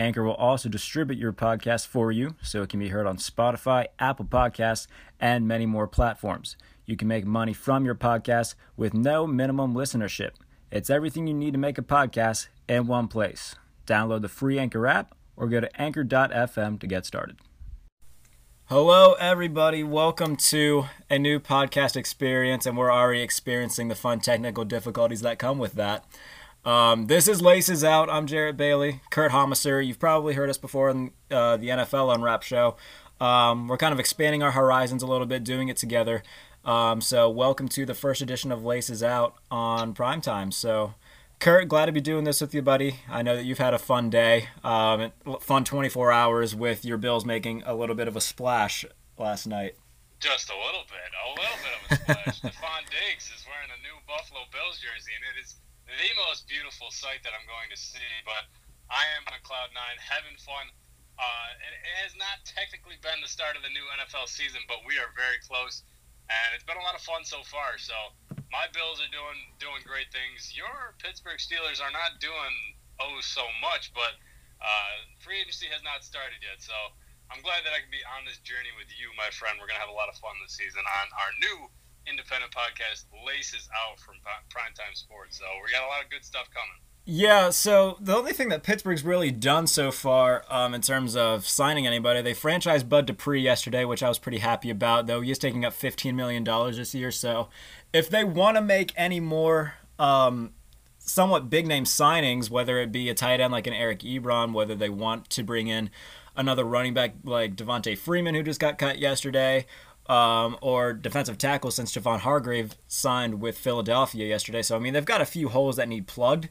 Anchor will also distribute your podcast for you so it can be heard on Spotify, Apple Podcasts, and many more platforms. You can make money from your podcast with no minimum listenership. It's everything you need to make a podcast in one place. Download the free Anchor app or go to anchor.fm to get started. Hello, everybody. Welcome to a new podcast experience, and we're already experiencing the fun technical difficulties that come with that. Um, this is Laces Out. I'm Jarrett Bailey, Kurt Homiser. You've probably heard us before in uh, the NFL Unwrap show. Um, we're kind of expanding our horizons a little bit, doing it together. Um, so, welcome to the first edition of Laces Out on primetime. So, Kurt, glad to be doing this with you, buddy. I know that you've had a fun day, um, fun 24 hours with your Bills making a little bit of a splash last night. Just a little bit, a little bit of a splash. Stefon Diggs is wearing a new Buffalo Bills jersey, and it is the most beautiful sight that I'm going to see. But I am on cloud nine, having fun. Uh, it, it has not technically been the start of the new NFL season, but we are very close, and it's been a lot of fun so far. So my Bills are doing doing great things. Your Pittsburgh Steelers are not doing oh so much, but uh, free agency has not started yet. So I'm glad that I can be on this journey with you, my friend. We're gonna have a lot of fun this season on our new independent podcast laces out from primetime sports. So we got a lot of good stuff coming. Yeah, so the only thing that Pittsburgh's really done so far um, in terms of signing anybody, they franchised Bud Dupree yesterday, which I was pretty happy about, though he is taking up $15 million this year. So if they want to make any more um, somewhat big name signings, whether it be a tight end like an Eric Ebron, whether they want to bring in another running back like Devonta Freeman, who just got cut yesterday, um, or defensive tackle since Javon Hargrave signed with Philadelphia yesterday. So, I mean, they've got a few holes that need plugged,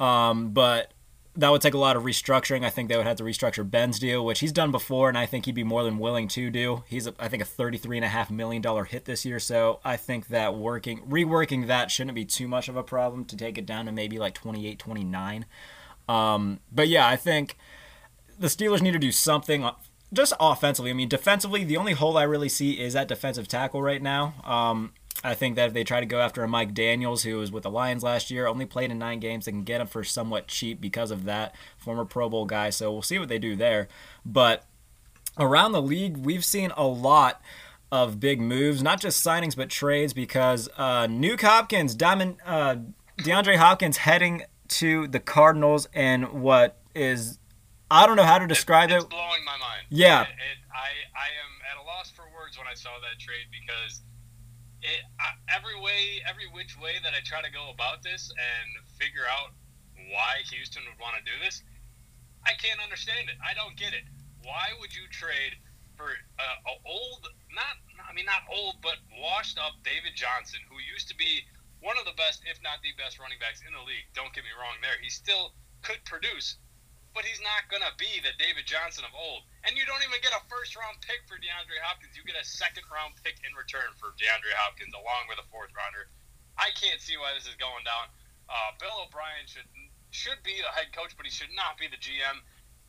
um, but that would take a lot of restructuring. I think they would have to restructure Ben's deal, which he's done before, and I think he'd be more than willing to do. He's, I think, a $33.5 million hit this year, so I think that working reworking that shouldn't be too much of a problem to take it down to maybe like 28, 29. Um, but yeah, I think the Steelers need to do something just offensively. I mean, defensively, the only hole I really see is at defensive tackle right now. Um, I think that if they try to go after a Mike Daniels, who was with the Lions last year, only played in nine games, they can get him for somewhat cheap because of that. Former Pro Bowl guy, so we'll see what they do there. But around the league, we've seen a lot of big moves, not just signings but trades, because uh, Nuk Hopkins, Diamond, uh, DeAndre Hopkins heading to the Cardinals, and what is I don't know how to describe it. It's it. blowing my mind. Yeah. It, it, I, I am at a loss for words when I saw that trade because it, I, every way, every which way that I try to go about this and figure out why Houston would want to do this, I can't understand it. I don't get it. Why would you trade for uh, old, not, I mean, not old, but washed up David Johnson, who used to be one of the best, if not the best running backs in the league. Don't get me wrong there. He still could produce, but he's not going to be the David Johnson of old. And you don't even get a first round pick for DeAndre Hopkins. You get a second round pick in return for DeAndre Hopkins along with a fourth rounder. I can't see why this is going down. Uh, Bill O'Brien should should be the head coach, but he should not be the GM.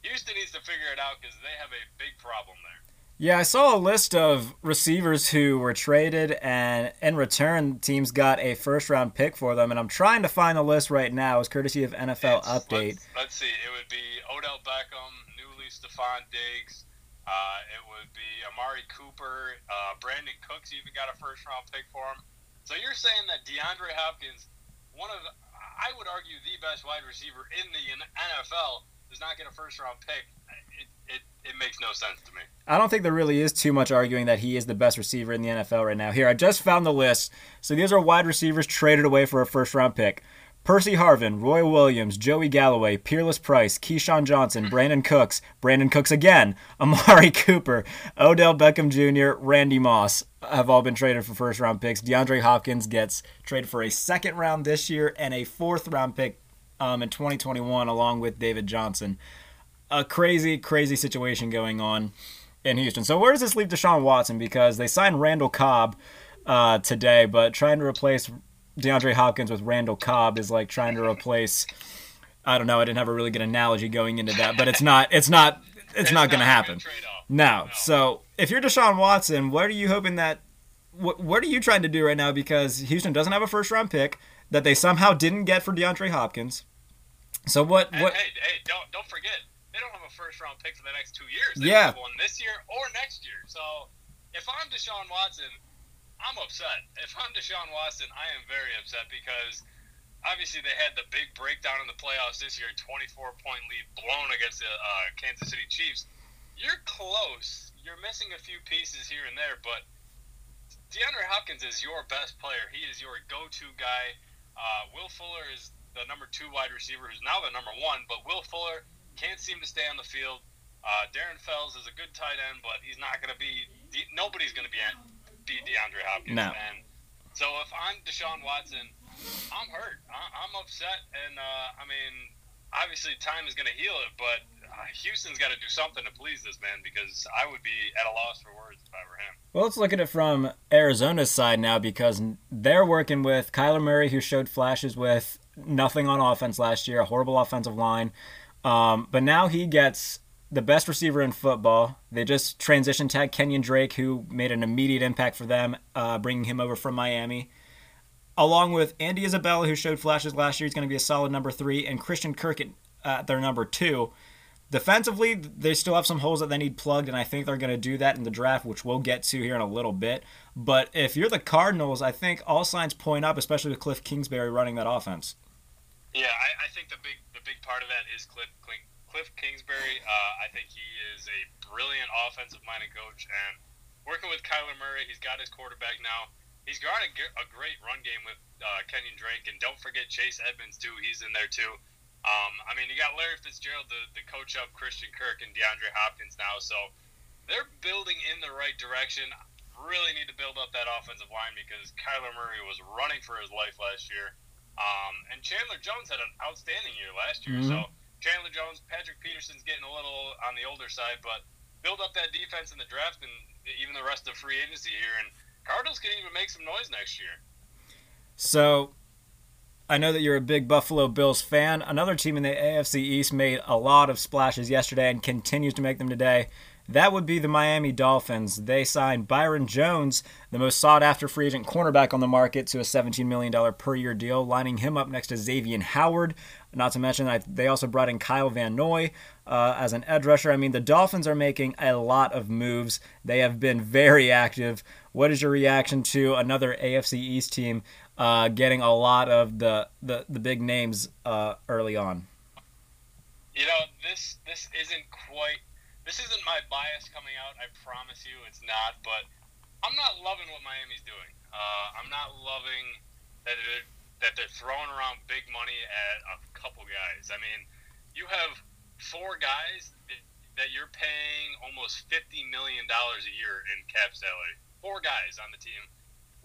Houston needs to figure it out because they have a big problem there. Yeah, I saw a list of receivers who were traded, and in return, teams got a first round pick for them. And I'm trying to find the list right now, as courtesy of NFL it's, Update. Let's, let's, see. It would be Odell Beckham, newly Stefon Diggs. Uh, it would be Amari Cooper. Uh, Brandin Cooks even got a first round pick for him. So you're saying that DeAndre Hopkins, one of, I would argue, the best wide receiver in the NFL, does not get a first round pick. It, it, it makes no sense to me. I don't think there really is too much arguing that he is the best receiver in the NFL right now. Here, I just found the list. So these are wide receivers traded away for a first round pick. Percy Harvin, Roy Williams, Joey Galloway, Peerless Price, Keyshawn Johnson, Brandin Cooks, Brandin Cooks again, Amari Cooper, Odell Beckham Jr., Randy Moss have all been traded for first round picks. DeAndre Hopkins gets traded for a second round this year and a fourth round pick um, in 2021, along with David Johnson. A crazy, crazy situation going on in Houston. So where does this leave Deshaun Watson? Because they signed Randall Cobb uh, today, but trying to replace DeAndre Hopkins with Randall Cobb is like trying to replace. I don't know. I didn't have a really good analogy going into that, but it's not. It's not. It's, It's not going to happen. trade-off. No. So if you're Deshaun Watson, what are you hoping that? What What are you trying to do right now? Because Houston doesn't have a first round pick that they somehow didn't get for DeAndre Hopkins. So what? What? hey, hey, don't don't forget, they don't have a first round pick for the next two years. They Yeah. have one this year or next year. So if I'm Deshaun Watson, I'm upset. If I'm Deshaun Watson, I am very upset because obviously they had the big breakdown in the playoffs this year, 24 point lead blown against the uh, Kansas City Chiefs. You're close. You're missing a few pieces here and there, but DeAndre Hopkins is your best player. He is your go-to guy. Uh, Will Fuller is the number two wide receiver, who's now the number one. But Will Fuller can't seem to stay on the field. Uh, Darren Fells is a good tight end, but he's not going to be. Nobody's going to be be DeAndre Hopkins. No. And so if I'm Deshaun Watson, I'm hurt. I- I'm upset, and uh, I mean, obviously time is going to heal it, but uh, Houston's got to do something to please this man because I would be at a loss for words if I were him. Well, let's look at it from Arizona's side now because they're working with Kyler Murray, who showed flashes with nothing on offense last year, a horrible offensive line. Um, but now he gets the best receiver in football. They just transition tag Kenyan Drake, who made an immediate impact for them, uh, bringing him over from Miami. Along with Andy Isabella, who showed flashes last year, he's going to be a solid number three, and Christian Kirk at uh, their number two. Defensively, they still have some holes that they need plugged, and I think they're going to do that in the draft, which we'll get to here in a little bit. But if you're the Cardinals, I think all signs point up, especially with Cliff Kingsbury running that offense. Yeah, I, I think the big big part of that is Cliff Cliff, Kingsbury. Uh, I think he is a brilliant offensive minded coach, and working with Kyler Murray, he's got his quarterback now. He's got a, a great run game with uh, Kenyan Drake, and don't forget Chase Edmonds too. He's in there too. Um, I mean, you got Larry Fitzgerald, the, the coach of Christian Kirk and DeAndre Hopkins now, so they're building in the right direction. Really need to build up that offensive line because Kyler Murray was running for his life last year. Um, and Chandler Jones had an outstanding year last year. So Chandler Jones, Patrick Peterson's getting a little on the older side, but build up that defense in the draft and even the rest of free agency here. And Cardinals can even make some noise next year. So I know that you're a big Buffalo Bills fan. Another team in the AFC East made a lot of splashes yesterday and continues to make them today. That would be the Miami Dolphins. They signed Byron Jones, the most sought after free agent cornerback on the market, to a $17 million per year deal, lining him up next to Xavier Howard. Not to mention, they also brought in Kyle Van Noy uh, as an edge rusher. I mean, the Dolphins are making a lot of moves. They have been very active. What is your reaction to another AFC East team uh, getting a lot of the, the, the big names uh, early on? You know, this this isn't quite this isn't my bias coming out. I promise you, it's not. But I'm not loving what Miami's doing. Uh, I'm not loving that they're, that they're throwing around big money at a couple guys. I mean, you have four guys that, that you're paying almost fifty million dollars a year in cap salary. Four guys on the team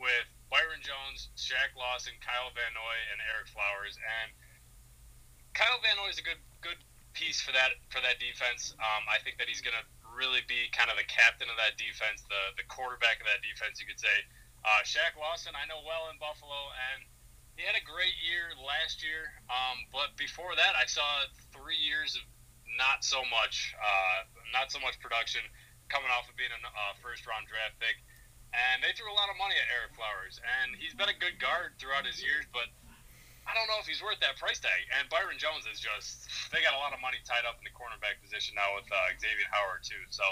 with Byron Jones, Shaq Lawson, Kyle Van Noy, and Ereck Flowers. And Kyle Van Noy is a good good piece for that for that defense. Um, I think that he's going to really be kind of the captain of that defense, the the quarterback of that defense, you could say. Uh, Shaq Lawson, I know well in Buffalo, and he had a great year last year. Um, but before that, I saw three years of not so much, uh, not so much production coming off of being a uh, first round draft pick. And they threw a lot of money at Ereck Flowers, and he's been a good guard throughout his years, but I don't know if he's worth that price tag. And Byron Jones is just, they got a lot of money tied up in the cornerback position now with uh, Xavier Howard, too. So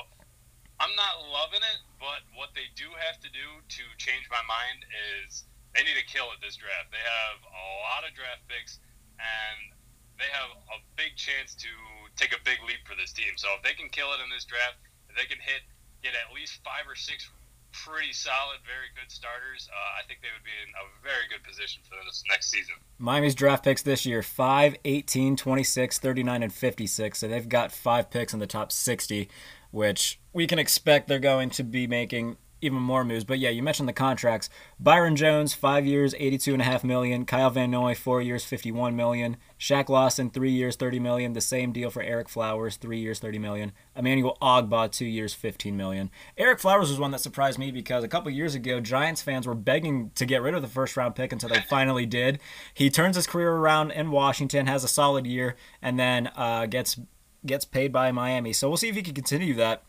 I'm not loving it, but what they do have to do to change my mind is they need to kill at this draft. They have a lot of draft picks, and they have a big chance to take a big leap for this team. So if they can kill it in this draft, if they can hit, get at least five or six pretty solid, very good starters, uh, I think they would be in a very good position for this next season. Miami's draft picks this year 5, 18, 26, 39, and 56. So they've got five picks in the top 60, which we can expect they're going to be making even more moves. But yeah, you mentioned the contracts. Byron Jones, five years, eighty-two and a half million. Kyle Van Noy, four years, fifty-one million. Shaq Lawson, three years, thirty million. The same deal for Ereck Flowers, three years, thirty million. Emmanuel Ogbah, two years, fifteen million. Ereck Flowers was one that surprised me because a couple years ago, Giants fans were begging to get rid of the first-round pick until they finally did. He turns his career around in Washington, has a solid year, and then uh, gets gets paid by Miami. So we'll see if he can continue that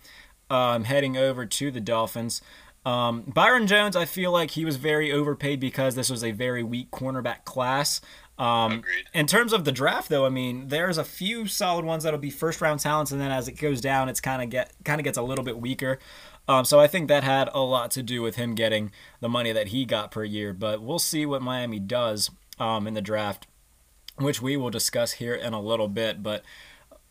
um, heading over to the Dolphins. Um, Byron Jones, I feel like he was very overpaid because this was a very weak cornerback class. Um, in terms of the draft, though, I mean, there's a few solid ones that'll be first round talents, and then as it goes down, it's kind of get kind of gets a little bit weaker. Um, so I think that had a lot to do with him getting the money that he got per year. But we'll see what Miami does um, in the draft, which we will discuss here in a little bit. But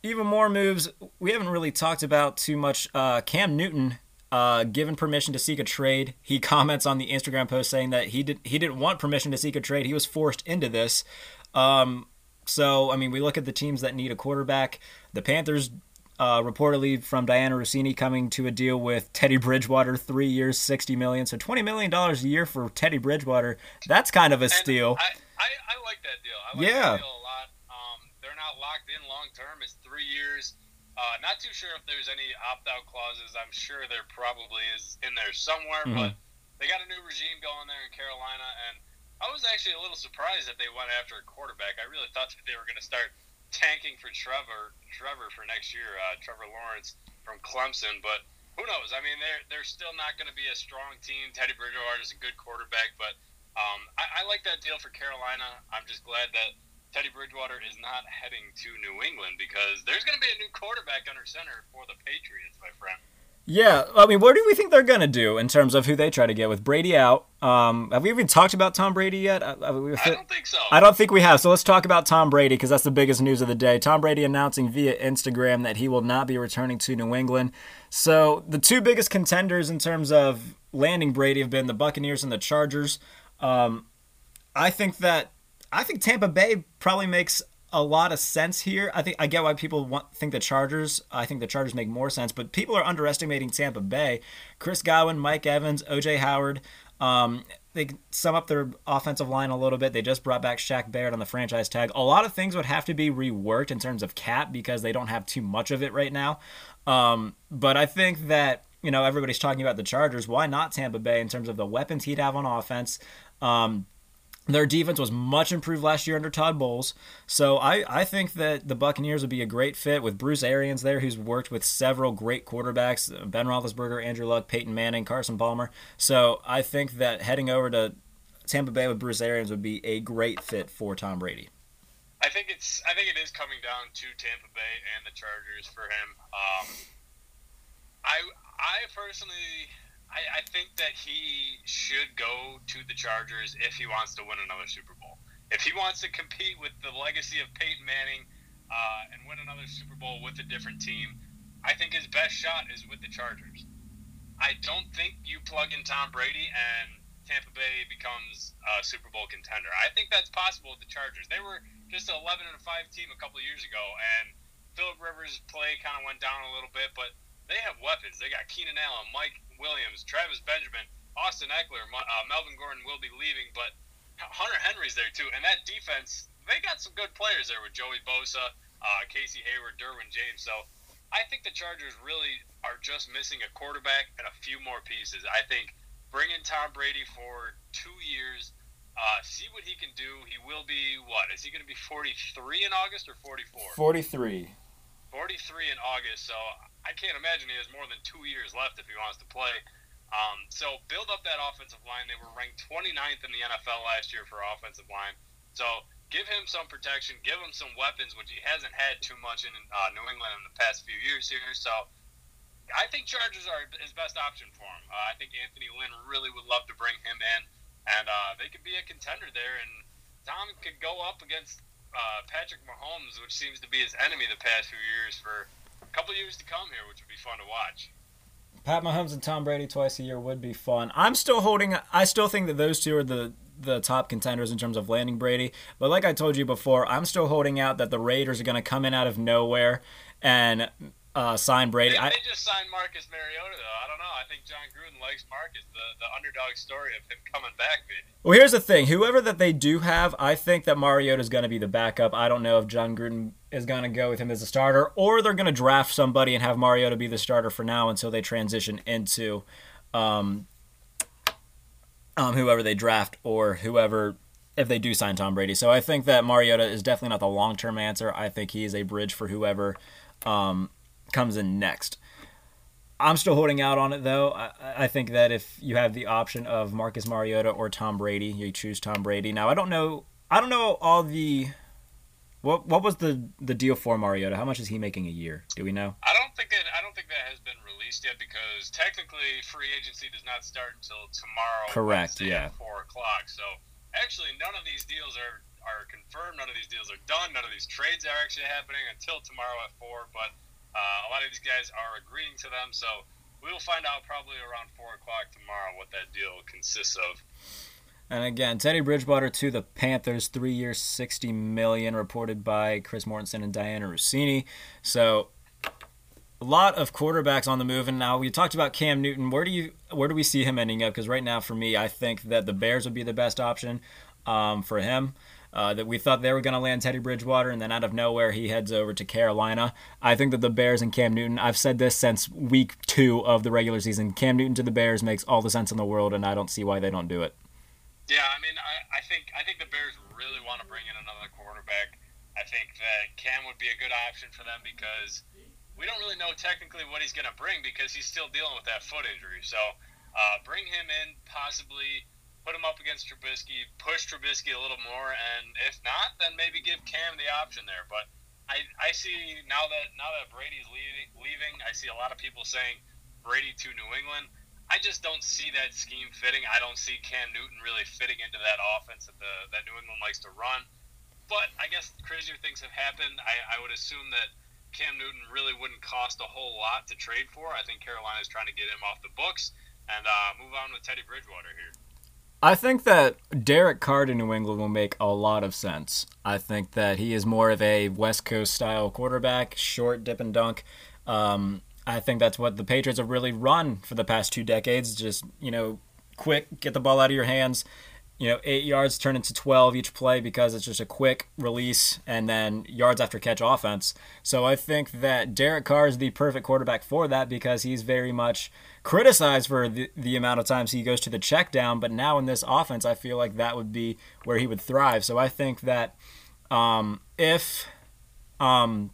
even more moves. We haven't really talked about too much. Uh, Cam Newton, uh, given permission to seek a trade, he comments on the Instagram post saying that he did he didn't want permission to seek a trade. He was forced into this. Um, so I mean, we look at the teams that need a quarterback. The Panthers. Uh, reportedly from Dianna Russini coming to a deal with Teddy Bridgewater, three years, sixty million, so twenty million dollars a year for Teddy Bridgewater. That's kind of a And steal. I, I, I like that deal. I like Yeah. that deal a lot. Um, they're not locked in long term. It's three years. Uh, not too sure if there's any opt out clauses. I'm sure there probably is in there somewhere, Mhm. but they got a new regime going there in Carolina, and I was actually a little surprised that they went after a quarterback. I really thought that they were going to start tanking for Trevor, Trevor for next year, uh, Trevor Lawrence from Clemson, but who knows? I mean, they're they're still not going to be a strong team. Teddy Bridgewater is a good quarterback, but um, I, I like that deal for Carolina. I'm just glad that Teddy Bridgewater is not heading to New England because there's going to be a new quarterback under center for the Patriots, my friend. Yeah, I mean, what do we think they're gonna do in terms of who they try to get with Brady out? Um, have we even talked about Tom Brady yet? I, I, we- I don't think so. I don't think we have. So let's talk about Tom Brady because that's the biggest news of the day. Tom Brady announcing via Instagram that he will not be returning to New England. So the two biggest contenders in terms of landing Brady have been the Buccaneers and the Chargers. Um, I think that I think Tampa Bay probably makes a lot of sense here. I think I get why people want think the Chargers. I think the Chargers make more sense, but people are underestimating Tampa Bay. Chris Godwin, Mike Evans, OJ Howard. Um, they sum up their offensive line a little bit. They just brought back Shaq Barrett on the franchise tag. A lot of things would have to be reworked in terms of cap because they don't have too much of it right now. Um, but I think that you know everybody's talking about the Chargers. Why not Tampa Bay in terms of the weapons he'd have on offense? Um, their defense was much improved last year under Todd Bowles. So I, I think that the Buccaneers would be a great fit with Bruce Arians there, who's worked with several great quarterbacks Ben Roethlisberger, Andrew Luck, Peyton Manning, Carson Palmer. So I think that heading over to Tampa Bay with Bruce Arians would be a great fit for Tom Brady. I think it's. I think it is coming down to Tampa Bay and the Chargers for him. Um, I I personally, I, I think that he should go to the Chargers if he wants to win another Super Bowl. If he wants to compete with the legacy of Peyton Manning uh, and win another Super Bowl with a different team, I think his best shot is with the Chargers. I don't think you plug in Tom Brady and Tampa Bay becomes a Super Bowl contender. I think that's possible with the Chargers. They were just an 11 and 5 team a couple of years ago, and Philip Rivers' play kind of went down a little bit, but they have weapons. They got Keenan Allen, Mike Williams, Travis Benjamin, Austin Ekeler, uh, Melvin Gordon will be leaving, but Hunter Henry's there too. And that defense, they got some good players there with Joey Bosa, uh, Casey Hayward, Derwin James. So I think the Chargers really are just missing a quarterback and a few more pieces. I think bring in Tom Brady for two years. Uh, see what he can do. He will be what? Is he going to be 43 in August or 44? 43. 43 in August, so I can't imagine he has more than two years left if he wants to play. Um, so build up that offensive line. They were ranked 29th in the NFL last year for offensive line. So give him some protection, give him some weapons, which he hasn't had too much in uh, New England in the past few years here. So I think Chargers are his best option for him. Uh, I think Anthony Lynn really would love to bring him in, and uh, they could be a contender there. And Tom could go up against uh, Patrick Mahomes, which seems to be his enemy the past few years, for a couple years to come here, which would be fun to watch. Pat Mahomes and Tom Brady twice a year would be fun. I'm still holding. I still think that those two are the the top contenders in terms of landing Brady. But like I told you before, I'm still holding out that the Raiders are going to come in out of nowhere and uh, sign Brady. They, I, they just signed Marcus Mariota, though. I don't know. I think Jon Gruden likes Marcus, the, the underdog story of him coming back, maybe. well, here's the thing: whoever that they do have, I think that Mariota is going to be the backup. I don't know if Jon Gruden is going to go with him as a starter, or they're going to draft somebody and have Mariota be the starter for now until they transition into um, um, whoever they draft or whoever if they do sign Tom Brady. So I think that Mariota is definitely not the long term answer. I think he is a bridge for whoever um, comes in next. I'm still holding out on it though. I, I think that if you have the option of Marcus Mariota or Tom Brady, you choose Tom Brady. Now I don't know. I don't know all the. What what was the the deal for Mariota? How much is he making a year? Do we know? I don't think it. I don't think that has been released yet because technically free agency does not start until tomorrow. Correct, Wednesday yeah. At four o'clock. So actually, none of these deals are are confirmed. None of these deals are done. None of these trades are actually happening until tomorrow at four. But uh, a lot of these guys are agreeing to them. So we will find out probably around four o'clock tomorrow what that deal consists of. And again, Teddy Bridgewater to the Panthers, three years, sixty million, reported by Chris Mortensen and Dianna Russini. So a lot of quarterbacks on the move. And now we talked about Cam Newton. Where do you where do we see him ending up? Because right now, for me, I think that the Bears would be the best option um, for him. Uh, that we thought they were going to land Teddy Bridgewater, and then out of nowhere he heads over to Carolina. I think that the Bears and Cam Newton. I've said this since week two of the regular season. Cam Newton to the Bears makes all the sense in the world, and I don't see why they don't do it. Yeah, I mean, I, I think I think the Bears really want to bring in another quarterback. I think that Cam would be a good option for them because we don't really know technically what he's going to bring because he's still dealing with that foot injury. So uh, bring him in, possibly put him up against Trubisky, push Trubisky a little more, and if not, then maybe give Cam the option there. But I, I see now that now that Brady's leaving, leaving, I see a lot of people saying Brady to New England. I just don't see that scheme fitting. I don't see Cam Newton really fitting into that offense that the that New England likes to run. But I guess crazier things have happened. I, I would assume that Cam Newton really wouldn't cost a whole lot to trade for. I think Carolina's trying to get him off the books and uh, move on with Teddy Bridgewater here. I think that Derek Carr to New England will make a lot of sense. I think that he is more of a West Coast style quarterback, short dip and dunk. Um, I think that's what the Patriots have really run for the past two decades. Just you know, quick, get the ball out of your hands. You know, eight yards turn into twelve each play because it's just a quick release and then yards after catch offense. So I think that Derek Carr is the perfect quarterback for that because he's very much criticized for the, the amount of times he goes to the check down. But now in this offense, I feel like that would be where he would thrive. So I think that um, if um,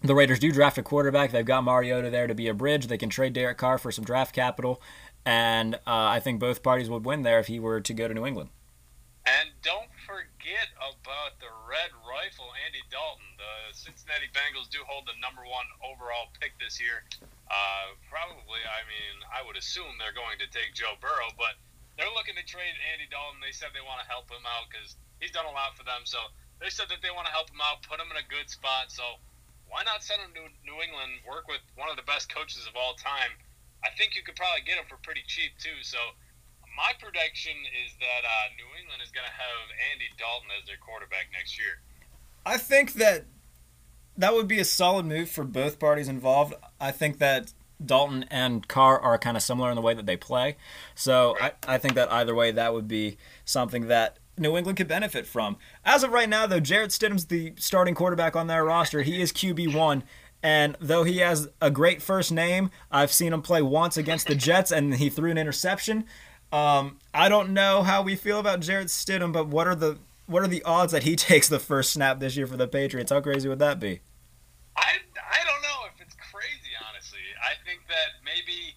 the Raiders do draft a quarterback, they've got Mariota there to be a bridge. They can trade Derek Carr for some draft capital, and uh, I think both parties would win there if he were to go to New England. And don't forget about the Red Rifle, Andy Dalton. The Cincinnati Bengals do hold the number one overall pick this year. Uh, probably, I mean, I would assume they're going to take Joe Burrow, but they're looking to trade Andy Dalton. They said they want to help him out because he's done a lot for them. So they said that they want to help him out, put him in a good spot. So why not send him to New England, work with one of the best coaches of all time? I think you could probably get him for pretty cheap too. So my prediction is that uh, New England is going to have Andy Dalton as their quarterback next year. I think that that would be a solid move for both parties involved. I think that Dalton and Carr are kind of similar in the way that they play. So I, I think that either way, that would be something that New England could benefit from. As of right now, though, Jarrett Stidham's the starting quarterback on their roster. He is QB1. And though he has a great first name, I've seen him play once against the Jets and he threw an interception. Um, I don't know how we feel about Jarrett Stidham, but what are the what are the odds that he takes the first snap this year for the Patriots? How crazy would that be? I, I don't know if it's crazy, honestly. I think that maybe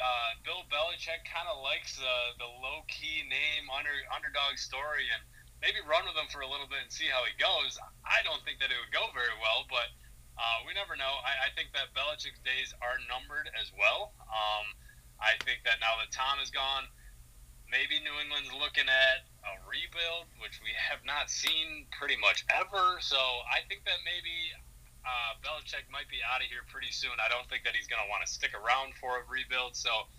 uh, Bill Belichick kind of likes uh, the low key name under underdog story and maybe run with him for a little bit and see how he goes. I don't think that it would go very well, but uh, we never know. I, I think that Belichick's days are numbered as well. Um, I think that now that Tom is gone, maybe New England's looking at a rebuild, which we have not seen pretty much ever. So I think that maybe uh, Belichick might be out of here pretty soon. I don't think that he's going to want to stick around for a rebuild. So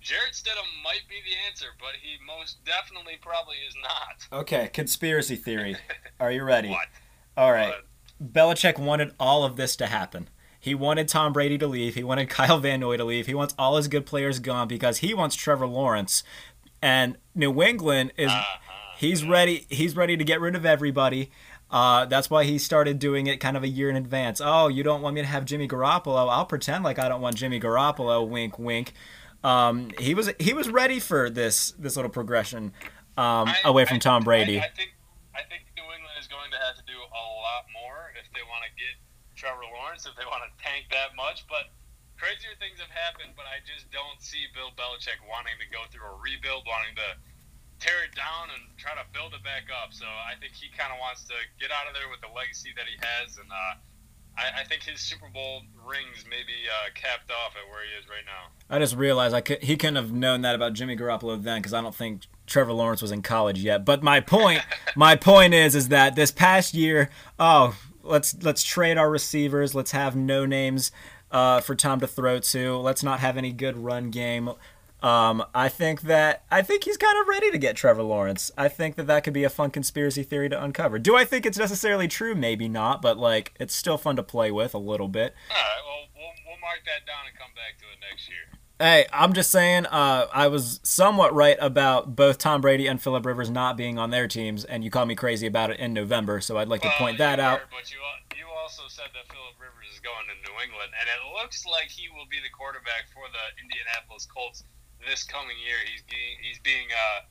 Jarrett Stidham might be the answer, but he most definitely probably is not. Okay, conspiracy theory. Are you ready? What? All right. But Belichick wanted all of this to happen. He wanted Tom Brady to leave. He wanted Kyle Van Noy to leave. He wants all his good players gone because he wants Trevor Lawrence. And New England is uh-huh. he's ready he's ready to get rid of everybody. Uh, that's why he started doing it kind of a year in advance. Oh, you don't want me to have Jimmy Garoppolo? I'll pretend like I don't want Jimmy Garoppolo. Wink, wink. Um, he was he was ready for this this little progression um, I, away from I, Tom Brady. I, I, think I think New England is going to have to do a lot more if they want to get Trevor Lawrence, if they want to tank that much. But crazier things have happened, but I just don't see Bill Belichick wanting to go through a rebuild, wanting to tear it down and try to build it back up. So I think he kind of wants to get out of there with the legacy that he has, and uh, I, I, think his Super Bowl rings may be uh, capped off at where he is right now. I just realized I could, he couldn't have known that about Jimmy Garoppolo then because I don't think Trevor Lawrence was in college yet. But my point, my point is, is that this past year, oh, let's let's trade our receivers. Let's have no names uh, for Tom to throw to. Let's not have any good run game. Um, I think that I think he's kind of ready to get Trevor Lawrence. I think that that could be a fun conspiracy theory to uncover. Do I think it's necessarily true? Maybe not, but like it's still fun to play with a little bit. All right, well, we'll, we'll mark that down and come back to it next year. Hey, I'm just saying, uh, I was somewhat right about both Tom Brady and Philip Rivers not being on their teams, and you called me crazy about it in November, so I'd like well, to point that out. but you, you also said that Philip Rivers is going to New England, and it looks like he will be the quarterback for the Indianapolis Colts this coming year. He's being, he's being uh,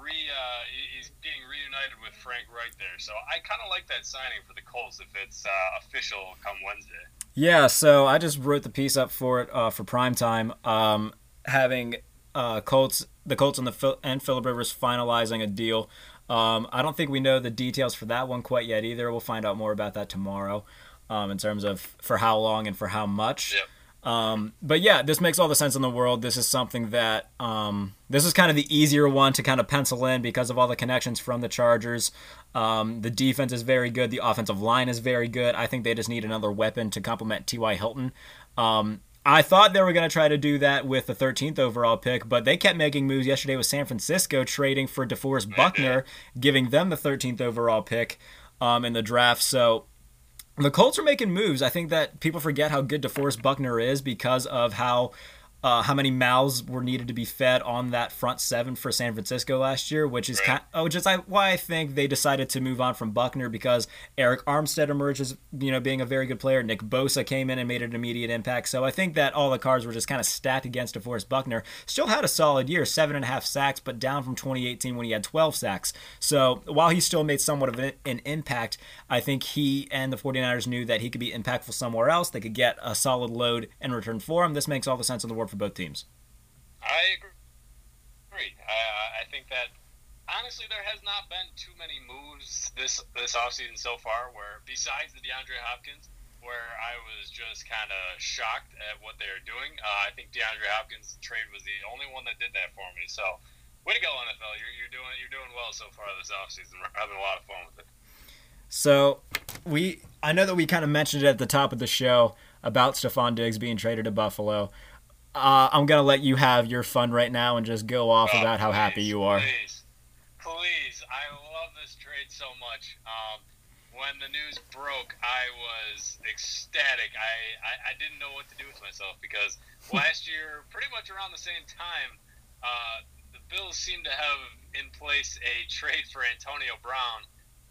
re uh, he's being reunited with Frank Reich there, so I kind of like that signing for the Colts if it's uh, official come Wednesday. Yeah, so I just wrote the piece up for it uh, for prime time. Um, having uh, Colts, the Colts and the and Philip Rivers finalizing a deal. Um, I don't think we know the details for that one quite yet either. We'll find out more about that tomorrow, um, in terms of for how long and for how much. Yep. Um, but yeah, this makes all the sense in the world. This is something that um, this is kind of the easier one to kind of pencil in because of all the connections from the Chargers. Um, the defense is very good. The offensive line is very good. I think they just need another weapon to complement T.Y. Hilton. Um, I thought they were going to try to do that with the 13th overall pick, but they kept making moves yesterday with San Francisco trading for DeForest Buckner, giving them the 13th overall pick um, in the draft. So the Colts are making moves. I think that people forget how good DeForest Buckner is because of how uh, how many mouths were needed to be fed on that front seven for San Francisco last year, which is kind of, oh, just why I think they decided to move on from Buckner because Arik Armstead emerges, you know, being a very good player. Nick Bosa came in and made an immediate impact. So I think that all the cards were just kind of stacked against DeForest Buckner. Still had a solid year, seven and a half sacks, but down from 2018 when he had 12 sacks. So while he still made somewhat of an impact, I think he and the 49ers knew that he could be impactful somewhere else. They could get a solid load in return for him. This makes all the sense in the world for both teams. I agree. I, I think that honestly, there has not been too many moves this this offseason so far where, besides the DeAndre Hopkins, where I was just kind of shocked at what they were doing. Uh, I think DeAndre Hopkins trade was the only one that did that for me. So, way to go, NFL! You're, you're doing you're doing well so far this offseason. We're having a lot of fun with it. So, we I know that we kind of mentioned it at the top of the show about Stefon Diggs being traded to Buffalo. Uh, I'm gonna let you have your fun right now and just go off oh, about how please, happy you are. Please, please, I love this trade so much. Um, when the news broke, I was ecstatic. I, I, I didn't know what to do with myself because last year, pretty much around the same time, uh, the Bills seemed to have in place a trade for Antonio Brown,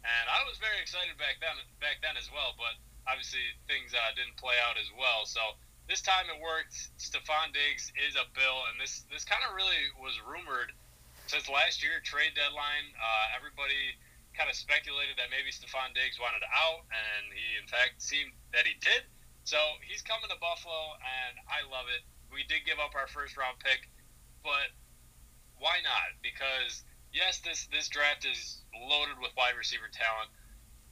and I was very excited back then back then as well. But obviously, things uh, didn't play out as well. So this time it worked. Stefon Diggs is a Bill, and this this kind of really was rumored since last year trade deadline. Uh, everybody kind of speculated that maybe Stefon Diggs wanted out, and he in fact seemed that he did. So he's coming to Buffalo, and I love it. We did give up our first round pick, but why not? Because yes, this this draft is loaded with wide receiver talent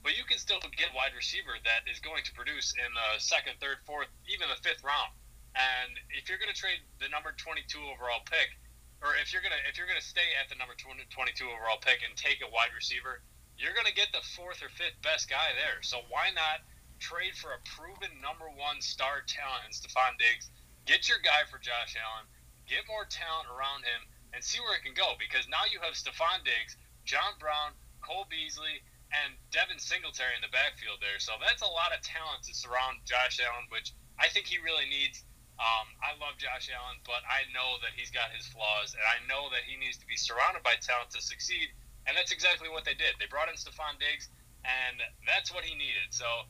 but you can still get wide receiver that is going to produce in the second, third, fourth, even the fifth round. And if you're going to trade the number 22 overall pick, or if you're gonna if you're gonna stay at the number 22 overall pick and take a wide receiver, you're gonna get the fourth or fifth best guy there. So why not trade for a proven number one star talent in Stefon Diggs? Get your guy for Josh Allen, get more talent around him, and see where it can go. Because now you have Stefon Diggs, John Brown, Cole Beasley, and Devin Singletary in the backfield there. So that's a lot of talent to surround Josh Allen, which I think he really needs. Um, I love Josh Allen, but I know that he's got his flaws, and I know that he needs to be surrounded by talent to succeed. And that's exactly what they did. They brought in Stefon Diggs, and that's what he needed. So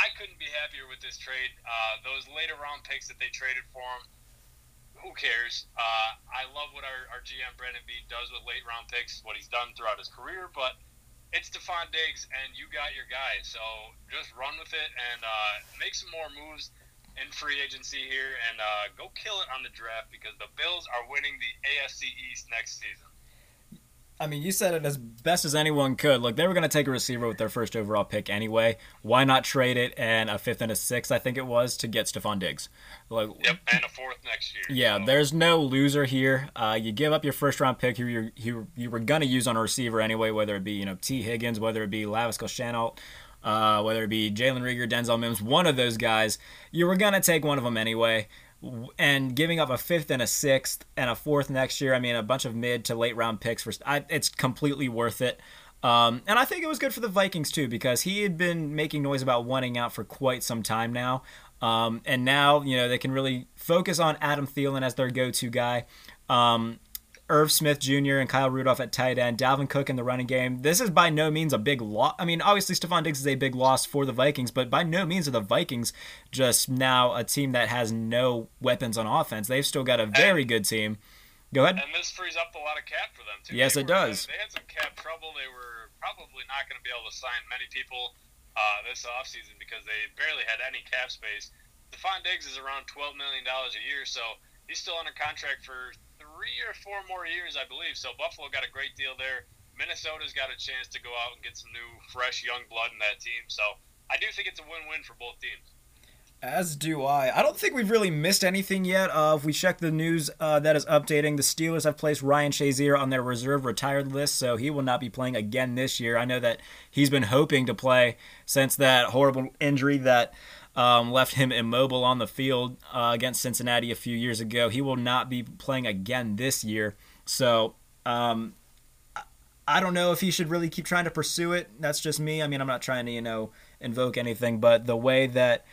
I couldn't be happier with this trade. Uh, those later round picks that they traded for him, who cares? Uh, I love what our, our GM Brandon Beane does with late round picks, what he's done throughout his career, but it's Stefon Diggs, and you got your guy. So just run with it and uh, make some more moves in free agency here and uh, go kill it on the draft because the Bills are winning the AFC East next season. I mean, you said it as best as anyone could. Look, they were going to take a receiver with their first overall pick anyway. Why not trade it and a fifth and a sixth, I think it was, to get Stefon Diggs? Like, yep, and a fourth next year. Yeah, so. there's no loser here. Uh, you give up your first round pick you you, you were going to use on a receiver anyway, whether it be you know Tee Higgins, whether it be Laviska Shenault, uh, whether it be Jalen Reagor, Denzel Mims, one of those guys. You were going to take one of them anyway and giving up a fifth and a sixth and a fourth next year. I mean, a bunch of mid to late round picks for I, it's completely worth it. Um, and I think it was good for the Vikings too because he had been making noise about wanting out for quite some time now. Um, and now you know they can really focus on Adam Thielen as their go-to guy. Um, Irv Smith Jr. and Kyle Rudolph at tight end, Dalvin Cook in the running game. This is by no means a big loss. I mean, obviously Stefon Diggs is a big loss for the Vikings, but by no means are the Vikings just now a team that has no weapons on offense. They've still got a very and, good team. Go ahead. And this frees up a lot of cap for them too. Yes, they it were, does. They had some cap trouble. They were probably not going to be able to sign many people uh, this offseason because they barely had any cap space. Stefon Diggs is around twelve million dollars a year, so he's still under contract for three or four more years, I believe. So Buffalo got a great deal there. Minnesota's got a chance to go out and get some new, fresh, young blood in that team. So I do think it's a win-win for both teams. As do I. I don't think we've really missed anything yet. Uh, if we check the news uh, that is updating, the Steelers have placed Ryan Shazier on their reserve retired list, so he will not be playing again this year. I know that he's been hoping to play since that horrible injury that um, left him immobile on the field uh, against Cincinnati a few years ago. He will not be playing again this year. So um, I don't know if he should really keep trying to pursue it. That's just me. I mean, I'm not trying to, you know, invoke anything, but the way that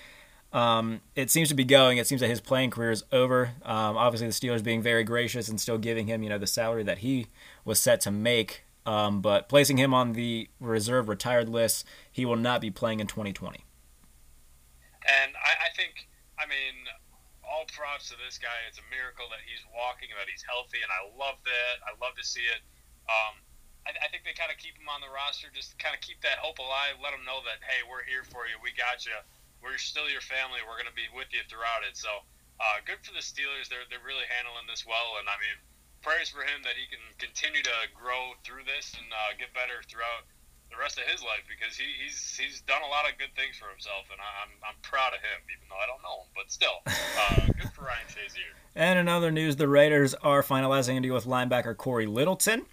um, it seems to be going, it seems that his playing career is over. Um, obviously, the Steelers being very gracious and still giving him, you know, the salary that he was set to make. Um, but placing him on the reserve retired list, he will not be playing in 2020. And I, I think, I mean, all props to this guy. It's a miracle that he's walking that he's healthy, and I love that. I love to see it. Um, I, I think they kind of keep him on the roster, just kind of keep that hope alive. Let him know that hey, we're here for you. We got you. We're still your family. We're going to be with you throughout it. So uh, good for the Steelers. They're they're really handling this well, and I mean, prayers for him that he can continue to grow through this and uh, get better throughout the rest of his life because he, he's he's done a lot of good things for himself, and I'm I'm proud of him, even though I don't know him. But still, uh, good for Ryan Shazier. And in other news, the Raiders are finalizing a deal with linebacker Cory Littleton.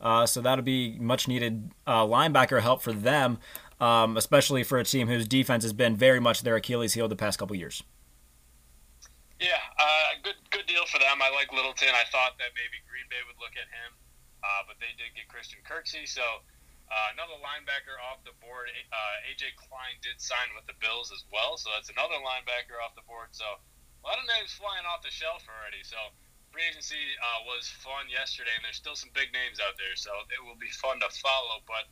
Uh, so that'll be much needed uh, linebacker help for them, um, especially for a team whose defense has been very much their Achilles heel the past couple years. Yeah, uh, good good deal for them. I like Littleton. I thought that maybe Green Bay would look at him, uh, but they did get Christian Kirksey, so uh, another linebacker off the board. Uh, AJ Klein did sign with the Bills as well, so that's another linebacker off the board. So a lot of names flying off the shelf already. So free agency uh, was fun yesterday, and there's still some big names out there, so it will be fun to follow. But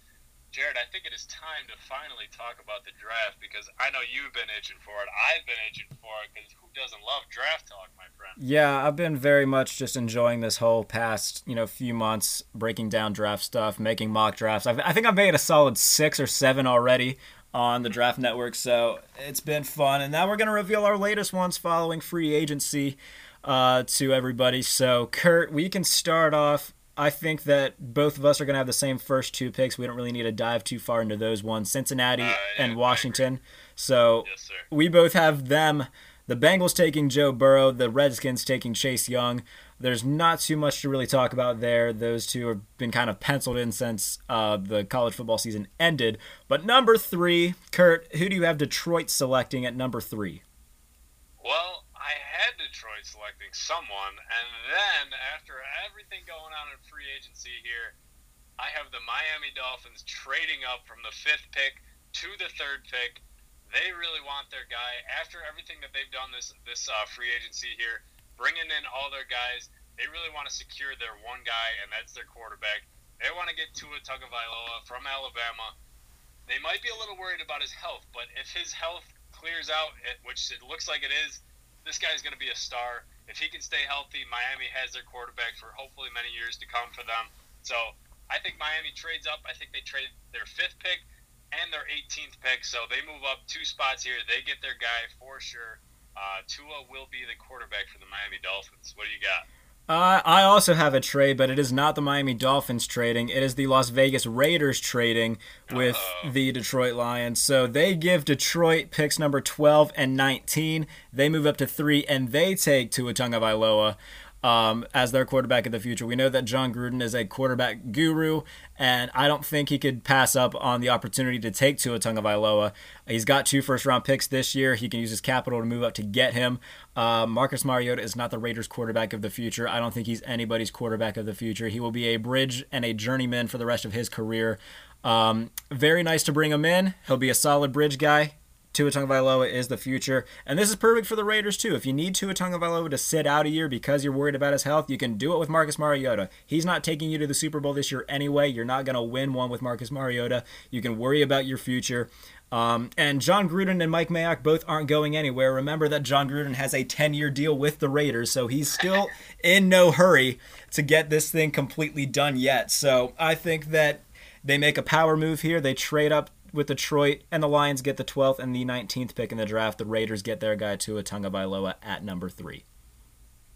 Jared, I think it is time to finally talk about the draft because I know you've been itching for it. I've been itching for it because who doesn't love draft talk, my friend? Yeah, I've been very much just enjoying this whole past you know few months breaking down draft stuff, making mock drafts. I've, I think I've made a solid six or seven already on the Draft Network, so it's been fun. And now we're gonna reveal our latest ones following free agency uh, to everybody. So Kurt, we can start off I think that both of us are going to have the same first two picks. We don't really need to dive too far into those ones Cincinnati uh, yeah, and Washington. So yes, we both have them. The Bengals taking Joe Burrow, the Redskins taking Chase Young. There's not too much to really talk about there. Those two have been kind of penciled in since uh, the college football season ended. But number three, Kurt, who do you have Detroit selecting at number three? Well, I had Detroit selecting someone, and then after everything going on in free agency here, I have the Miami Dolphins trading up from the fifth pick to the third pick. They really want their guy after everything that they've done this this uh, free agency here, bringing in all their guys. They really want to secure their one guy, and that's their quarterback. They want to get Tua Tagovailoa from Alabama. They might be a little worried about his health, but if his health clears out, which it looks like it is, this guy's going to be a star. If he can stay healthy, Miami has their quarterback for hopefully many years to come for them. So I think Miami trades up. I think they trade their fifth pick and their 18th pick, so they move up two spots here. They get their guy for sure. Uh, Tua will be the quarterback for the Miami Dolphins. What do you got? Uh, I also have a trade, but it is not the Miami Dolphins trading. It is the Las Vegas Raiders trading with Uh-oh. the Detroit Lions. So they give Detroit picks number 12 and 19. They move up to three, and they take Tua Tagovailoa um, as their quarterback of the future. We know that Jon Gruden is a quarterback guru, and I don't think he could pass up on the opportunity to take Tua Tagovailoa. He's got two first round picks this year. He can use his capital to move up to get him. Uh, Marcus Mariota is not the Raiders' quarterback of the future. I don't think he's anybody's quarterback of the future. He will be a bridge and a journeyman for the rest of his career. Um, very nice to bring him in. He'll be a solid bridge guy. Tua Tagovailoa is the future, and this is perfect for the Raiders too. If you need Tua Tagovailoa to sit out a year because you're worried about his health, you can do it with Marcus Mariota. He's not taking you to the Super Bowl this year anyway. You're not going to win one with Marcus Mariota. You can worry about your future. Um, and Jon Gruden and Mike Mayock both aren't going anywhere. Remember that Jon Gruden has a 10 year deal with the Raiders, so he's still in no hurry to get this thing completely done yet. So I think that they make a power move here. They trade up with Detroit, and the Lions get the 12th and the 19th pick in the draft. The Raiders get their guy Tua Tagovailoa at number three.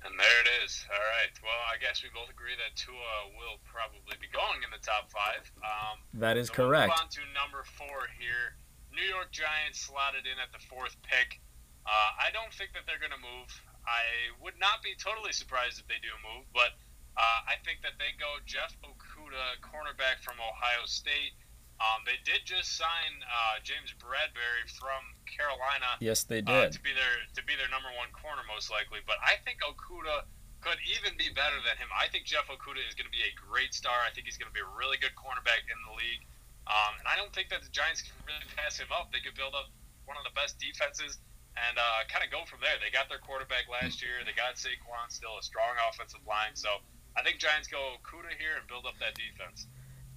And there it is. All right. Well, I guess we both agree that Tua will probably be going in the top five. Um, that is so correct. We'll move on to number four here. New York Giants slotted in at the fourth pick. Uh, I don't think that they're going to move. I would not be totally surprised if they do move, but uh, I think that they go Jeff Okudah, cornerback from Ohio State. Um, they did just sign uh, James Bradberry from Carolina. Yes, they uh, did. Uh, to be their to be their number one corner, most likely. But I think Okudah could even be better than him. I think Jeff Okudah is going to be a great star. I think he's going to be a really good cornerback in the league. Um, and I don't think that the Giants can really pass him up. They could build up one of the best defenses and uh, kind of go from there. They got their quarterback last year. They got Saquon, still a strong offensive line. So I think Giants go Okudah here and build up that defense.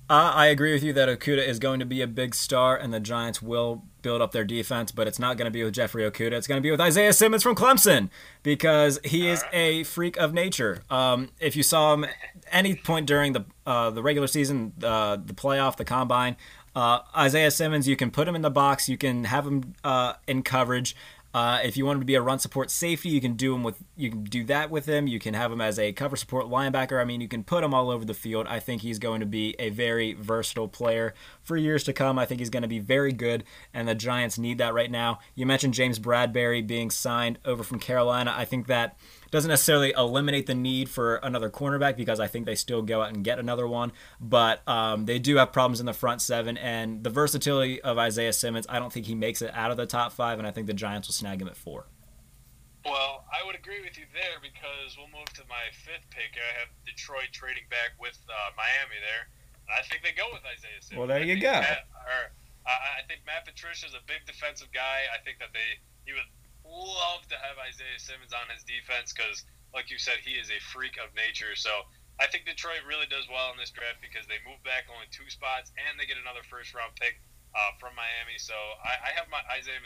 Uh, I agree with you that Okudah is going to be a big star, and the Giants will build up their defense, but it's not going to be with Jeffrey Okudah. It's going to be with Isaiah Simmons from Clemson because he is a freak of nature. Um, if you saw him any point during the uh, the regular season, uh, the playoff, the combine, uh, Isaiah Simmons, you can put him in the box, you can have him uh, in coverage. Uh, if you want him to be a run support safety, you can do him with you can do that with him. You can have him as a cover support linebacker. I mean, you can put him all over the field. I think he's going to be a very versatile player for years to come. I think he's going to be very good, and the Giants need that right now. You mentioned James Bradberry being signed over from Carolina. I think that doesn't necessarily eliminate the need for another cornerback because I think they still go out and get another one. But um, they do have problems in the front seven, and the versatility of Isaiah Simmons, I don't think he makes it out of the top five, and I think the Giants will snag him at four. Well, I would agree with you there because we'll move to my fifth pick. I have Detroit trading back with uh, Miami there. I think they go with Isaiah Simmons. Well, there you go. Matt, or, I think Matt Patricia is a big defensive guy. I think that they he would love to have Isaiah Simmons on his defense because, like you said, he is a freak of nature. So I think Detroit really does well in this draft because they move back only two spots and they get another first round pick uh, from Miami. So I, I, have my Isaiah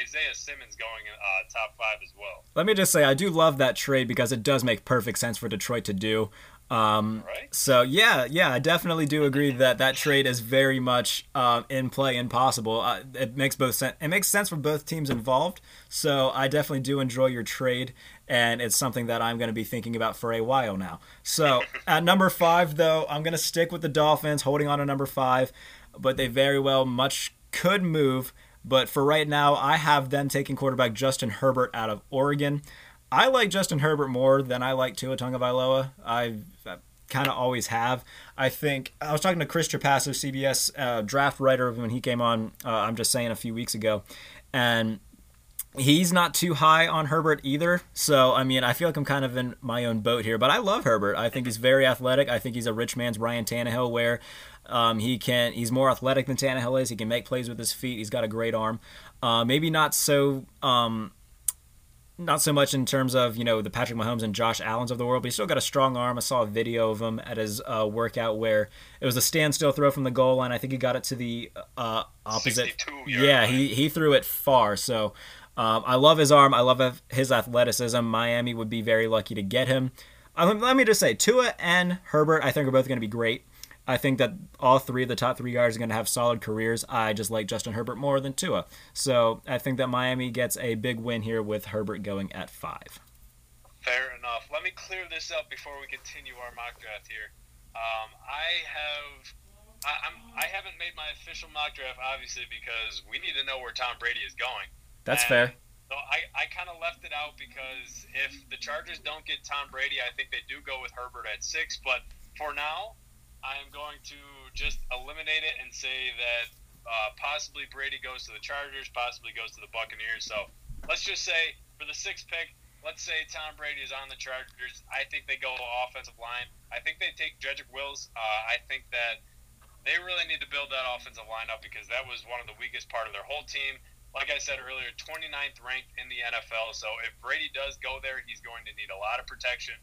Isaiah Simmons going in uh, top five as well. Let me just say I do love that trade because it does make perfect sense for Detroit to do. Um, right. So yeah, yeah, I definitely do agree that that trade is very much uh, in play and possible. Uh, it makes both sense. It makes sense for both teams involved. So I definitely do enjoy your trade, and it's something that I'm going to be thinking about for a while now. So at number five, though, I'm going to stick with the Dolphins, holding on to number five, but they very well much could move. But for right now, I have them taking quarterback Justin Herbert out of Oregon. I like Justin Herbert more than I like Tua Tagovailoa. I kind of always have. I think I was talking to Chris Trapasso, CBS uh, draft writer, when he came on. Uh, I'm just saying a few weeks ago, and he's not too high on Herbert either. So, I mean, I feel like I'm kind of in my own boat here, but I love Herbert. I think he's very athletic. I think he's a rich man's Ryan Tannehill, where um, he can he's more athletic than Tannehill is. He can make plays with his feet. He's got a great arm. Uh, maybe not so. Um, not so much in terms of you know the Patrick Mahomes and Josh Allen's of the world, but he's still got a strong arm. I saw a video of him at his uh, workout where it was a standstill throw from the goal line. I think he got it to the uh, opposite. Yeah, he he threw it far. So um, I love his arm. I love his athleticism. Miami would be very lucky to get him. Uh, let me just say, Tua and Herbert, I think are both going to be great. I think that all three of the top three guys are going to have solid careers. I just like Justin Herbert more than Tua. So I think that Miami gets a big win here with Herbert going at five. Fair enough. Let me clear this up before we continue our mock draft here. Um, I have. I, I'm, I haven't made my official mock draft, obviously, because we need to know where Tom Brady is going. That's and fair. So I, I kind of left it out because if the Chargers don't get Tom Brady, I think they do go with Herbert at six. But for now, I am going to just eliminate it and say that uh, possibly Brady goes to the Chargers, possibly goes to the Buccaneers. So let's just say for the sixth pick, let's say Tom Brady is on the Chargers. I think they go offensive line. I think they take Jedrick Wills. Uh, I think that they really need to build that offensive line up because that was one of the weakest part of their whole team. Like I said earlier, 29th ranked in the NFL. So if Brady does go there, he's going to need a lot of protection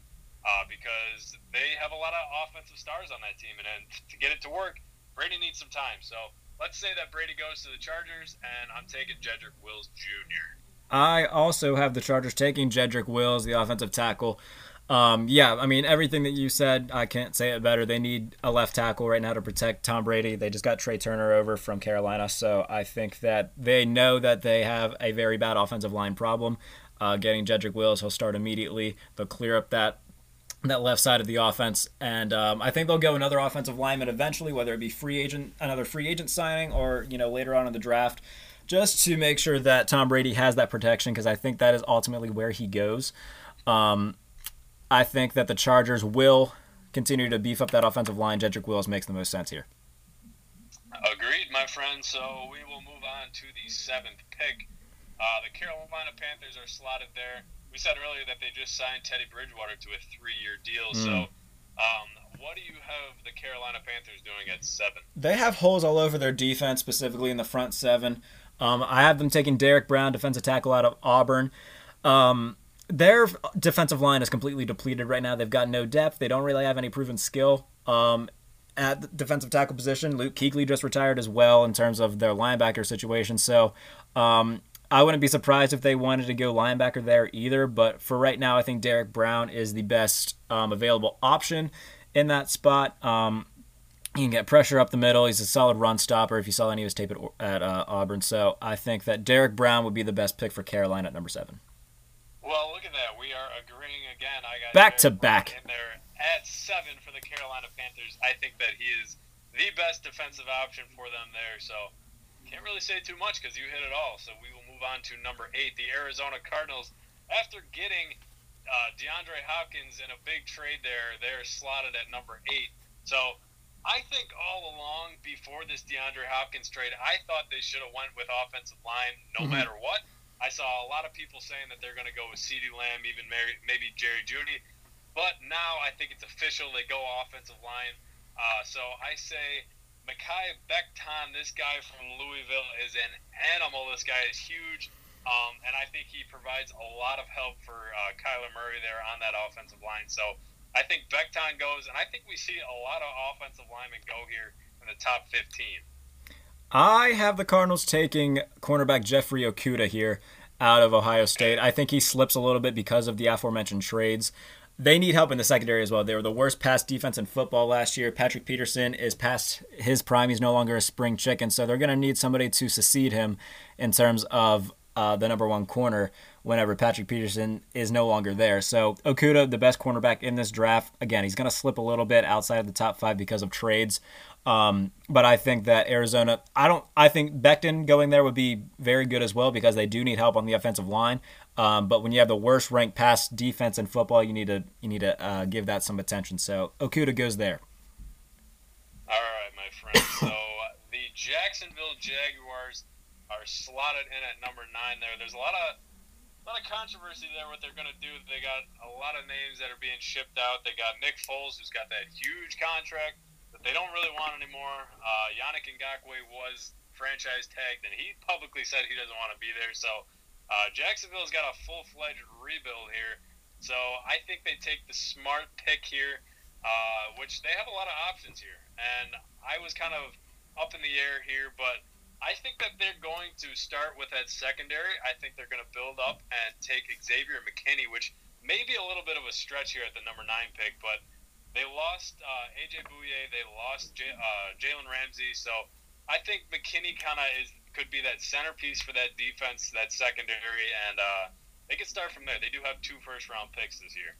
uh, because they have a lot of offensive stars on that team, and, and to get it to work, Brady needs some time. So let's say that Brady goes to the Chargers, and I'm taking Jedrick Wills Jr. I also have the Chargers taking Jedrick Wills, the offensive tackle. Um, yeah, I mean everything that you said, I can't say it better. They need a left tackle right now to protect Tom Brady. They just got Trey Turner over from Carolina, so I think that they know that they have a very bad offensive line problem. Uh, getting Jedrick Wills, he'll start immediately. They'll clear up that that left side of the offense. And um, I think they'll go another offensive lineman eventually, whether it be free agent, another free agent signing, or you know later on in the draft, just to make sure that Tom Brady has that protection because I think that is ultimately where he goes. Um, I think that the Chargers will continue to beef up that offensive line. Jedrick Wills makes the most sense here. Agreed, my friend. So we will move on to the seventh pick. Uh, the Carolina Panthers are slotted there we said earlier that they just signed Teddy Bridgewater to a three-year deal. Mm. So, um, what do you have the Carolina Panthers doing at seven? They have holes all over their defense, specifically in the front seven. Um, I have them taking Derrick Brown, defensive tackle out of Auburn. Um, their defensive line is completely depleted right now. They've got no depth. They don't really have any proven skill. Um, at the defensive tackle position, Luke Kuechly just retired as well in terms of their linebacker situation. So um, I wouldn't be surprised if they wanted to go linebacker there either, but for right now, I think Derek Brown is the best um, available option in that spot. Um, he can get pressure up the middle. He's a solid run stopper. If you saw any of his tape at, at uh, Auburn, so I think that Derek Brown would be the best pick for Carolina at number seven. Well, look at that. We are agreeing again. I got back Derrick to back in there at seven for the Carolina Panthers. I think that he is the best defensive option for them there. So can't really say too much because you hit it all. So we will move on to number eight, the Arizona Cardinals. After getting uh, DeAndre Hopkins in a big trade there, they're slotted at number eight. So I think all along before this DeAndre Hopkins trade, I thought they should have went with offensive line no mm-hmm. matter what. I saw a lot of people saying that they're going to go with CeeDee Lamb, even maybe Jerry Jeudy. But now I think it's official. They go offensive line. Uh, so I say Mekhi Becton, this guy from Louisville, is an animal. This guy is huge. Um, and I think he provides a lot of help for uh, Kyler Murray there on that offensive line. So I think Becton goes, and I think we see a lot of offensive linemen go here in the top 15. I have the Cardinals taking cornerback Jeffrey Okudah here out of Ohio State. I think he slips a little bit because of the aforementioned trades they need help in the secondary as well. They were the worst pass defense in football last year. Patrick Peterson is past his prime. He's no longer a spring chicken, so they're going to need somebody to succeed him in terms of uh, the number one corner whenever Patrick Peterson is no longer there. So Okudah, the best cornerback in this draft. Again, he's going to slip a little bit outside of the top five because of trades. Um, but I think that Arizona, I don't, I think Becton going there would be very good as well because they do need help on the offensive line. Um, but when you have the worst ranked pass defense in football, you need to you need to uh, give that some attention. So Okudah goes there. All right, my friend. so the Jacksonville Jaguars are slotted in at number nine. There, there's a lot of a lot of controversy there. What they're going to do? They got a lot of names that are being shipped out. They got Nick Foles, who's got that huge contract that they don't really want anymore. Uh, Yannick Ngakoue was franchise tagged, and he publicly said he doesn't want to be there. So uh, Jacksonville's got a full fledged rebuild here. So I think they take the smart pick here, uh, which they have a lot of options here. And I was kind of up in the air here, but I think that they're going to start with that secondary. I think they're going to build up and take Xavier McKinney, which may be a little bit of a stretch here at the number nine pick, but they lost uh, AJ Bouye, they lost J- uh, Jalen Ramsey, so I think McKinney kind of is could be that centerpiece for that defense, that secondary, and uh, they can start from there. They do have two first round picks this year.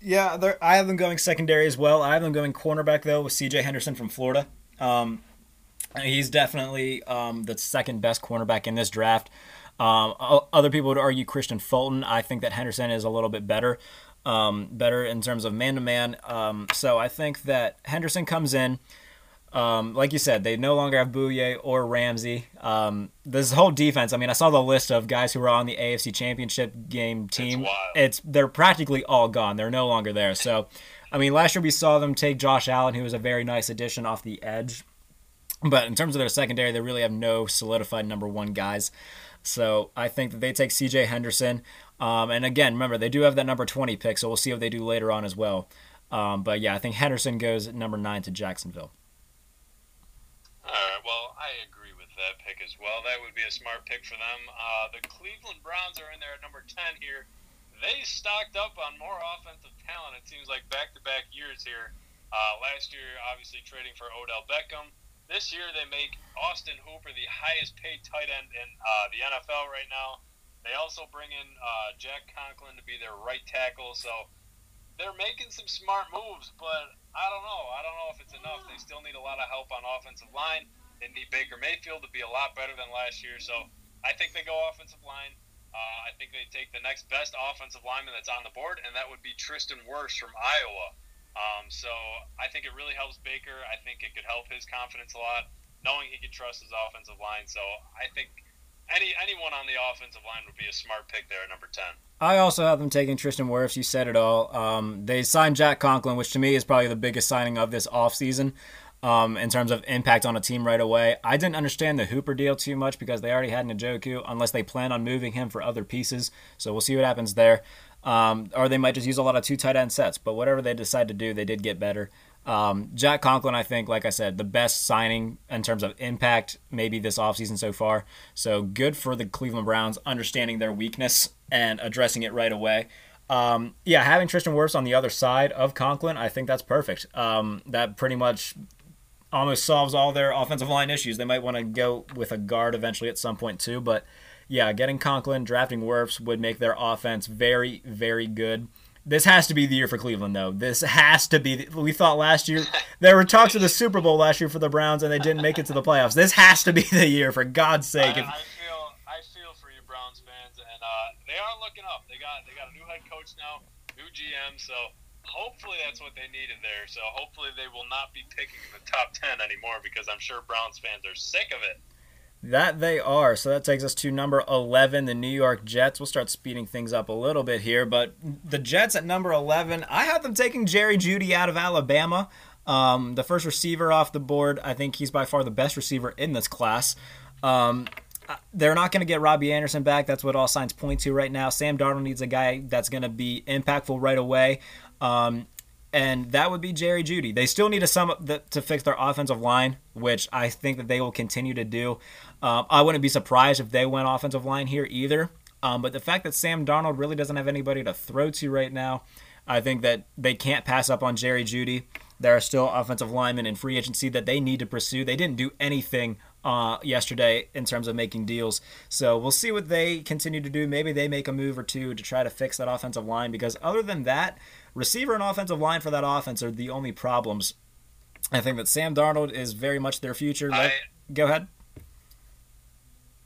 Yeah, I have them going secondary as well. I have them going cornerback though with C.J. Henderson from Florida. Um, he's definitely um, the second best cornerback in this draft. Um, other people would argue Kristian Fulton. I think that Henderson is a little bit better, um, better in terms of man to man. So I think that Henderson comes in. Um, like you said, they no longer have Bouye or Ramsey. Um, this whole defense. I mean, I saw the list of guys who were on the AFC Championship game team. It's, they're practically all gone. They're no longer there. So, I mean, last year we saw them take Josh Allen, who was a very nice addition off the edge. But in terms of their secondary, they really have no solidified number one guys. So I think that they take C.J. Henderson. Um, and again, remember they do have that number 20 pick, so we'll see what they do later on as well. Um, but yeah, I think Henderson goes number nine to Jacksonville. All right. Well, I agree with that pick as well. That would be a smart pick for them. Uh, the Cleveland Browns are in there at number 10 here. They stocked up on more offensive talent, it seems like back to back years here. Uh, last year, obviously, trading for Odell Beckham. This year, they make Austin Hooper the highest paid tight end in uh, the NFL right now. They also bring in uh, Jack Conklin to be their right tackle. So they're making some smart moves, but I don't know. I don't know if it's enough. They still need a lot of help on offensive line. They need Baker Mayfield to be a lot better than last year. So I think they go offensive line. Uh, I think they take the next best offensive lineman that's on the board, and that would be Tristan Wirfs from Iowa. Um, so I think it really helps Baker. I think it could help his confidence a lot, knowing he could trust his offensive line. So I think any anyone on the offensive line would be a smart pick there at number ten. I also have them taking Tristan Wirfs. You said it all. Um, they signed Jack Conklin, which to me is probably the biggest signing of this offseason um, in terms of impact on a team right away. I didn't understand the Hooper deal too much because they already had Njoku, unless they plan on moving him for other pieces. So we'll see what happens there. Um, or they might just use a lot of two tight end sets. But whatever they decide to do, they did get better. Um, Jack Conklin, I think, like I said, the best signing in terms of impact maybe this offseason so far. So good for the Cleveland Browns understanding their weakness and addressing it right away. Um, yeah, having Tristan Wirfs on the other side of Conklin, I think that's perfect. Um, that pretty much almost solves all their offensive line issues. They might want to go with a guard eventually at some point too, but yeah, getting Conklin, drafting Wirfs would make their offense very, very good. This has to be the year for Cleveland, though. This has to be. The, we thought last year there were talks of the Super Bowl last year for the Browns, and they didn't make it to the playoffs. This has to be the year, for God's sake. I, I feel, I feel for you, Browns fans, and uh, they are looking up. They got, they got a new head coach now, new GM, so hopefully that's what they needed there. So hopefully they will not be picking the top ten anymore, because I'm sure Browns fans are sick of it. That they are. So that takes us to number 11, the New York Jets. We'll start speeding things up a little bit here, but the Jets at number 11, I have them taking Jerry Jeudy out of Alabama. Um, the first receiver off the board. I think he's by far the best receiver in this class. Um, they're not going to get Robbie Anderson back. That's what all signs point to right now. Sam Darnold needs a guy that's going to be impactful right away. Um, and that would be Jerry Jeudy. They still need to sum up the, to fix their offensive line, which I think that they will continue to do. Um, I wouldn't be surprised if they went offensive line here either. Um, but the fact that Sam Darnold really doesn't have anybody to throw to right now, I think that they can't pass up on Jerry Jeudy. There are still offensive linemen in free agency that they need to pursue. They didn't do anything uh, yesterday in terms of making deals. So we'll see what they continue to do. Maybe they make a move or two to try to fix that offensive line because other than that, receiver and offensive line for that offense are the only problems. I think that Sam Darnold is very much their future. I, Go ahead.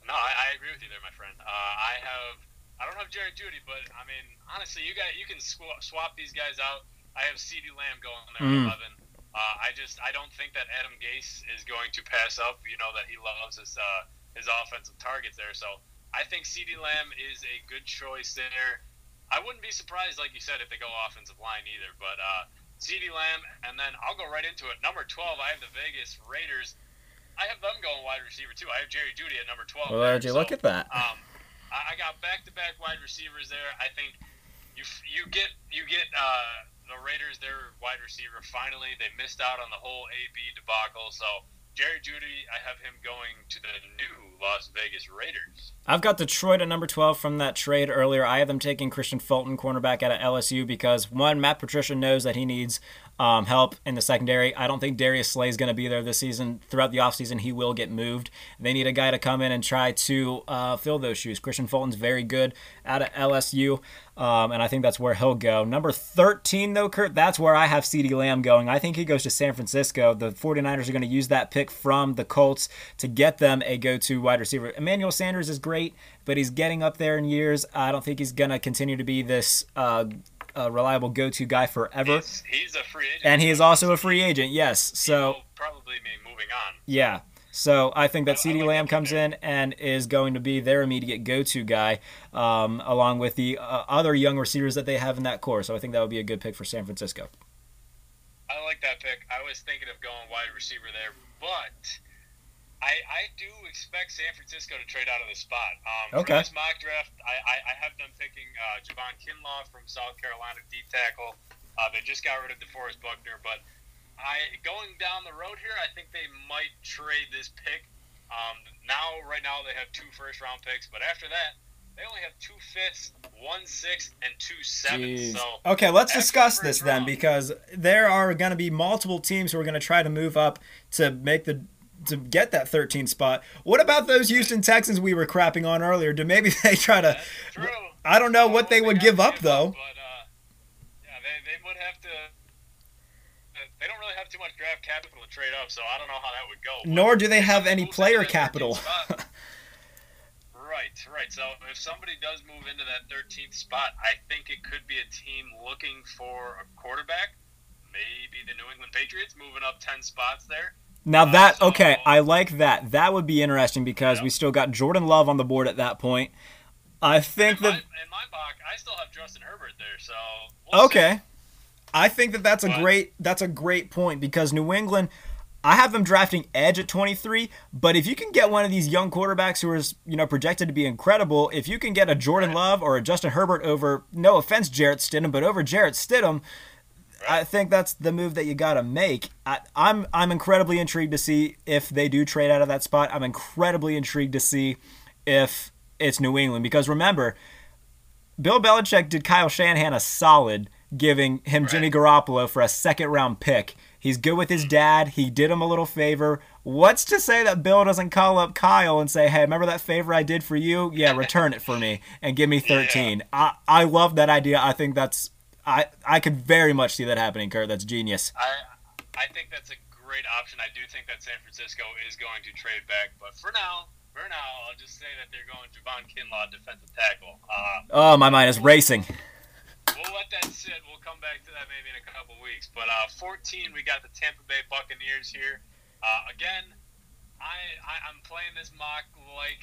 No, I, I, agree with you there, my friend. Uh, I have, I don't have Jerry Jeudy, but I mean, honestly, you got you can swap, swap these guys out. I have CeeDee Lamb going there mm. at 11. Uh, I just I don't think that Adam Gase is going to pass up. You know that he loves his uh, his offensive targets there. So I think CeeDee Lamb is a good choice there. I wouldn't be surprised, like you said, if they go offensive line either. But uh, CeeDee Lamb, and then I'll go right into it. Number 12, I have the Vegas Raiders. I have them going wide receiver too. I have Jerry Jeudy at number 12. Well, there, you so, look at that. Um, I got back-to-back wide receivers there. I think you you get you get uh, the Raiders their wide receiver finally. They missed out on the whole AB debacle, so Jerry Jeudy, I have him going to the new Las Vegas Raiders. I've got Detroit at number 12 from that trade earlier. I have them taking Kristian Fulton, cornerback out of LSU, because one, Matt Patricia knows that he needs um, help in the secondary. I don't think Darius Slay is going to be there this season. Throughout the offseason, he will get moved. They need a guy to come in and try to uh, fill those shoes. Kristian Fulton's very good out of LSU, um, and I think that's where he'll go. Number 13, though, Kurt, that's where I have CeeDee Lamb going. I think he goes to San Francisco. The 49ers are going to use that pick from the Colts to get them a go to wide receiver. Emmanuel Sanders is great, but he's getting up there in years. I don't think he's going to continue to be this. Uh, a reliable go-to guy forever. He's, he's, a free agent, and he is also a free agent. Yes, so probably be moving on. Yeah. So I think that CeeDee Lamb comes in and is going to be their immediate go-to guy, um, along with the uh, other young receivers that they have in that core. So I think that would be a good pick for San Francisco. I like that pick. I was thinking of going wide receiver there, but I, I do expect San Francisco to trade out of the spot. Um, okay. For this mock draft, I, I, I have them picking uh, Javon Kinlaw from South Carolina, D tackle. Uh, they just got rid of DeForest Buckner, but I going down the road here, I think they might trade this pick. Um, now, right now, they have two first round picks, but after that, they only have two fifths, one sixth, and two sevenths. So okay, let's discuss this round, then, because there are going to be multiple teams who are going to try to move up to make the to get that 13 spot. What about those Houston Texans we were crapping on earlier? Do maybe they try to? I don't know what they would give up though. But uh, yeah, they, they would have to. They don't really have too much draft capital to trade up, so I don't know how that would go. Nor do they have any player capital. right, right. So if somebody does move into that 13th spot, I think it could be a team looking for a quarterback. Maybe the New England Patriots moving up 10 spots there. Now that okay, I like that. That would be interesting because we still got Jordan Love on the board at that point. I think in that my, in my box, I still have Justin Herbert there. So we'll okay, see. I think that that's a but, great that's a great point because New England. I have them drafting edge at 23, but if you can get one of these young quarterbacks who is, you know, projected to be incredible, if you can get a Jordan. Love or a Justin Herbert over, no offense, Jarrett Stidham, but over Jarrett Stidham, I think that's the move that you got to make. I, I'm I'm incredibly intrigued to see if they do trade out of that spot. I'm incredibly intrigued to see if it's New England because remember, Bill Belichick did Kyle Shanahan a solid giving him right. Jimmy Garoppolo for a second round pick. He's good with his mm-hmm. dad. He did him a little favor. What's to say that Bill doesn't call up Kyle and say, "Hey, remember that favor I did for you? Yeah, return it for me and give me 13." Yeah. I I love that idea. I think that's I I could very much see that happening, Kurt. That's genius. I I think that's a great option. I do think that San Francisco is going to trade back, but for now, for now, I'll just say that they're going Javon Kinlaw, defensive tackle. Uh, oh, my mind is racing. We'll let that sit. We'll come back to that maybe in a couple weeks. But uh, 14, we got the Tampa Bay Buccaneers here. Uh, again, I, I am playing this mock like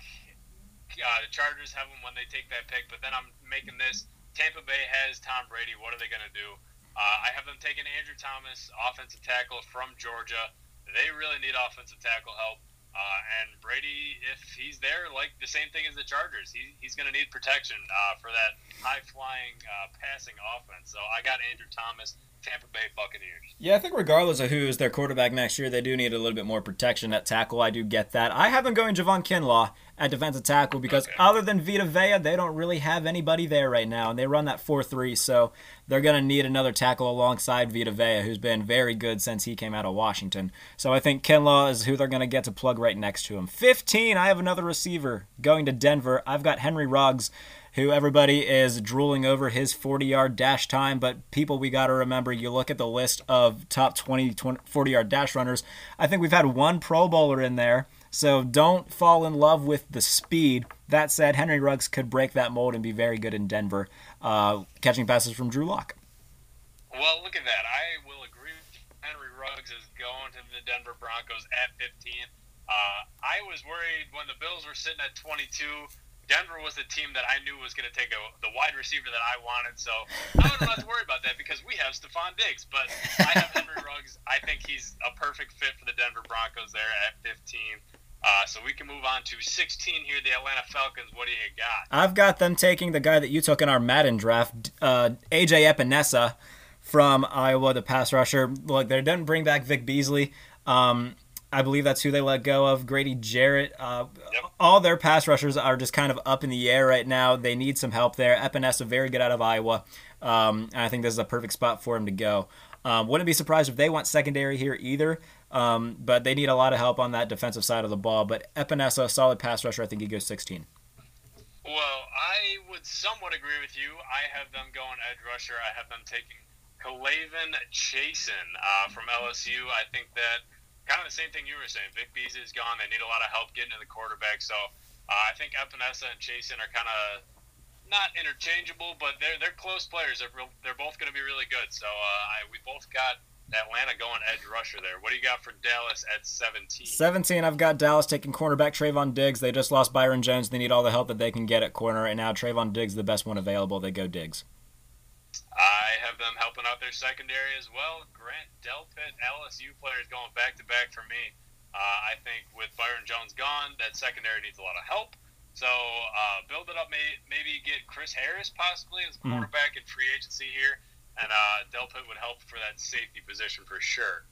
uh, the Chargers have them when they take that pick, but then I'm making this Tampa Bay has Tom Brady. What are they going to do? Uh, I have them taking Andrew Thomas, offensive tackle from Georgia. They really need offensive tackle help. Uh, and Brady, if he's there, like the same thing as the Chargers, he, he's going to need protection uh, for that high flying uh, passing offense. So I got Andrew Thomas. Tampa Bay Buccaneers. Yeah, I think regardless of who is their quarterback next year, they do need a little bit more protection at tackle. I do get that. I have them going Javon Kinlaw at defensive tackle because okay. other than Vita Vea, they don't really have anybody there right now, and they run that 4-3, so they're going to need another tackle alongside Vita Vea, who's been very good since he came out of Washington. So I think Kinlaw is who they're going to get to plug right next to him. 15, I have another receiver going to Denver. I've got Henry Ruggs who everybody is drooling over his 40 yard dash time. But people, we got to remember you look at the list of top 20, 20 40 yard dash runners. I think we've had one Pro Bowler in there. So don't fall in love with the speed. That said, Henry Ruggs could break that mold and be very good in Denver, uh, catching passes from Drew Lock. Well, look at that. I will agree. Henry Ruggs is going to the Denver Broncos at 15. Uh, I was worried when the Bills were sitting at 22. Denver was the team that I knew was going to take a, the wide receiver that I wanted, so I don't have to worry about that because we have Stefon Diggs. But I have Henry Ruggs. I think he's a perfect fit for the Denver Broncos there at 15. Uh, so we can move on to 16 here, the Atlanta Falcons. What do you got? I've got them taking the guy that you took in our Madden draft, uh, AJ Epenesa from Iowa, the pass rusher. Look, they didn't bring back Vic Beasley. Um, I believe that's who they let go of. Grady Jarrett. Uh, yep. All their pass rushers are just kind of up in the air right now. They need some help there. Epenesa, very good out of Iowa. Um, and I think this is a perfect spot for him to go. Um, wouldn't be surprised if they want secondary here either. Um, but they need a lot of help on that defensive side of the ball. But Epenesa, solid pass rusher. I think he goes 16. Well, I would somewhat agree with you. I have them going edge rusher. I have them taking K'Lavon Chaisson uh, from LSU. I think that kind of the same thing you were saying. Vic Beasley is gone. They need a lot of help getting to the quarterback. So uh, I think Epenesa and Chaisson are kind of not interchangeable, but they're they're close players. They're real, they're both going to be really good. So uh, I, we both got Atlanta going edge rusher there. What do you got for Dallas at 17? 17, I've got Dallas taking cornerback Trevon Diggs. They just lost Byron Jones. They need all the help that they can get at corner. And now Trevon Diggs, the best one available. They go Diggs. I have them helping out their secondary as well. Grant Delpit, LSU players going back to back for me. Uh, I think with Byron Jones gone, that secondary needs a lot of help. So uh, build it up, may, maybe get Chris Harris possibly as quarterback mm. in free agency here and uh, Delpit would help for that safety position for sure.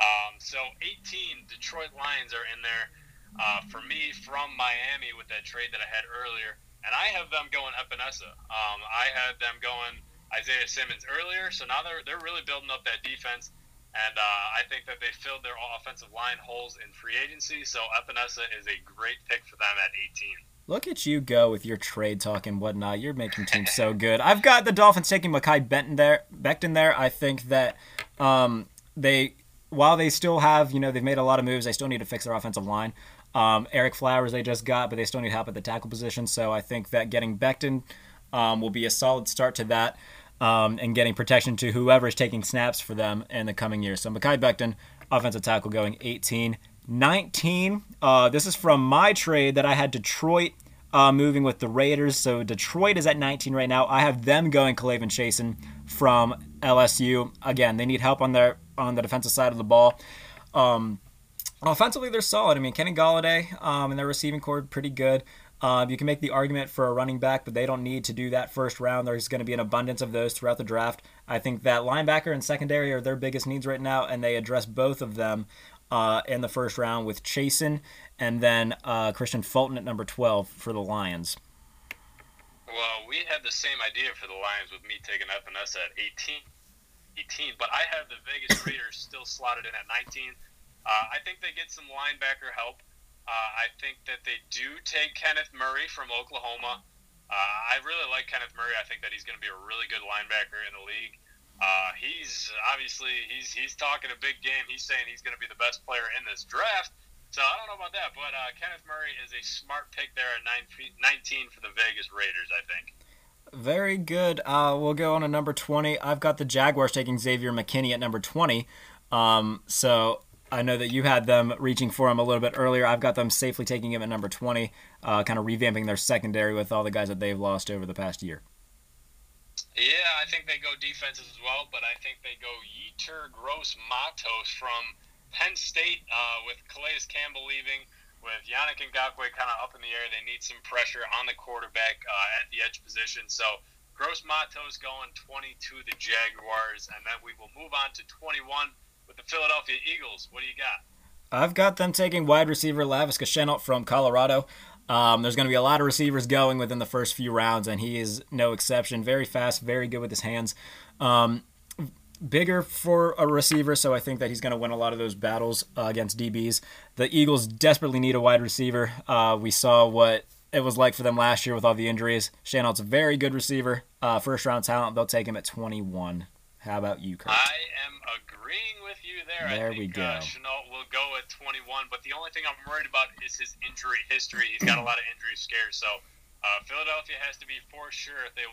Um, so 18 Detroit Lions are in there uh, for me from Miami with that trade that I had earlier, and I have them going Epenesa. Um, I had them going Isaiah Simmons earlier, so now they're they're really building up that defense. And uh, I think that they filled their offensive line holes in free agency. So Epenesa is a great pick for them at 18. Look at you go with your trade talk and whatnot. You're making teams so good. I've got the Dolphins taking Mekhi Benton there, Becton there. I think that um, they, while they still have, you know, they've made a lot of moves, they still need to fix their offensive line. Um, Ereck Flowers they just got, but they still need help at the tackle position. So I think that getting Becton um, will be a solid start to that. Um, and getting protection to whoever is taking snaps for them in the coming years. So Mekhi Becton, offensive tackle, going 18. 19. Uh, this is from my trade that I had Detroit uh, moving with the Raiders. So Detroit is at 19 right now. I have them going K'Lavon Chaisson from LSU. Again, they need help on their on the defensive side of the ball. Um, offensively, they're solid. I mean, Kenny Golladay um, and their receiving core pretty good. Uh, you can make the argument for a running back, but they don't need to do that first round. There's going to be an abundance of those throughout the draft. I think that linebacker and secondary are their biggest needs right now, and they address both of them uh, in the first round with Chaisson and then uh, Kristian Fulton at number 12 for the Lions. Well, we had the same idea for the Lions with me taking Epenesa at 18, 18, but I have the Vegas Raiders still slotted in at 19. Uh, I think they get some linebacker help. Uh, I think that they do take Kenneth Murray from Oklahoma. Uh, I really like Kenneth Murray. I think that he's going to be a really good linebacker in the league. Uh, he's obviously he's he's talking a big game. He's saying he's going to be the best player in this draft. So I don't know about that, but uh, Kenneth Murray is a smart pick there at 19 for the Vegas Raiders, I think. Very good. Uh, we'll go on to number 20. I've got the Jaguars taking Xavier McKinney at number 20. Um, so I know that you had them reaching for him a little bit earlier. I've got them safely taking him at number 20, uh, kind of revamping their secondary with all the guys that they've lost over the past year. Yeah, I think they go defenses as well, but I think they go Yetur Gross Matos from Penn State uh, with Calais Campbell leaving, with Yannick Ngakoue kind of up in the air. They need some pressure on the quarterback uh, at the edge position. So Gross Matos going 22 to the Jaguars, and then we will move on to 21 with the Philadelphia Eagles. What do you got? I've got them taking wide receiver Laviska Shenault from Colorado. Um, there's going to be a lot of receivers going within the first few rounds, and he is no exception. Very fast, very good with his hands. Um, bigger for a receiver, so I think that he's going to win a lot of those battles uh, against DBs. The Eagles desperately need a wide receiver. Uh, we saw what it was like for them last year with all the injuries. Shenault's a very good receiver, uh, first round talent. They'll take him at 21. How about you, Kurt? I am agreeing with you there. There I think, we go. Uh, Shenault will go at 21, but the only thing I'm worried about is his injury history. He's got a lot of injury scares, so uh, Philadelphia has to be for sure if they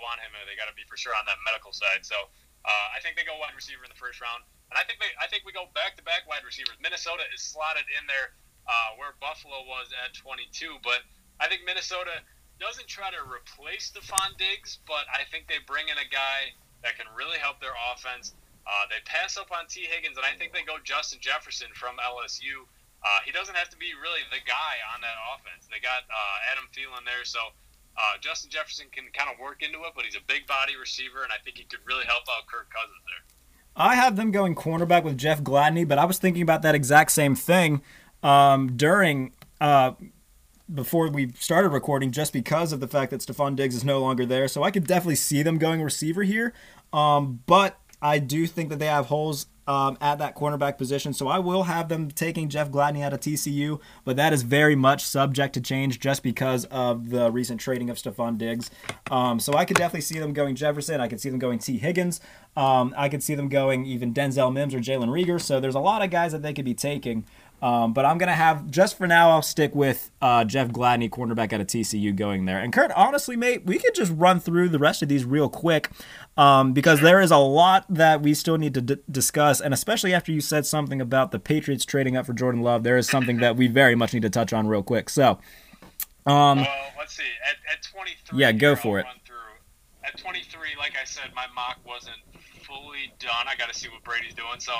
want him, they got to be for sure on that medical side. So uh, I think they go wide receiver in the first round. And I think they, I think we go back to back wide receivers. Minnesota is slotted in there uh, where Buffalo was at 22, but I think Minnesota doesn't try to replace Stefon Diggs, but I think they bring in a guy that can really help their offense. Uh, they pass up on Tee Higgins, and I think they go Justin Jefferson from LSU. Uh, he doesn't have to be really the guy on that offense. They got uh, Adam Thielen there, so uh, Justin Jefferson can kind of work into it, but he's a big body receiver, and I think he could really help out Kirk Cousins there. I have them going cornerback with Jeff Gladney, but I was thinking about that exact same thing um, during uh, before we started recording, just because of the fact that Stefon Diggs is no longer there. So I could definitely see them going receiver here, um, but I do think that they have holes um, at that cornerback position. So I will have them taking Jeff Gladney out of TCU, but that is very much subject to change just because of the recent trading of Stefon Diggs. Um, so I could definitely see them going Jefferson. I could see them going Tee Higgins. Um, I could see them going even Denzel Mims or Jalen Reagor. So there's a lot of guys that they could be taking. Um, but I'm going to have, just for now, I'll stick with uh, Jeff Gladney, cornerback out of TCU, going there. And Kurt, honestly, mate, we could just run through the rest of these real quick um, because there is a lot that we still need to d- discuss. And especially after you said something about the Patriots trading up for Jordan Love, there is something that we very much need to touch on real quick. So, um, well, let's see. At, at 23, yeah, go for it. At 23, like I said, my mock wasn't fully done. I got to see what Brady's doing. So,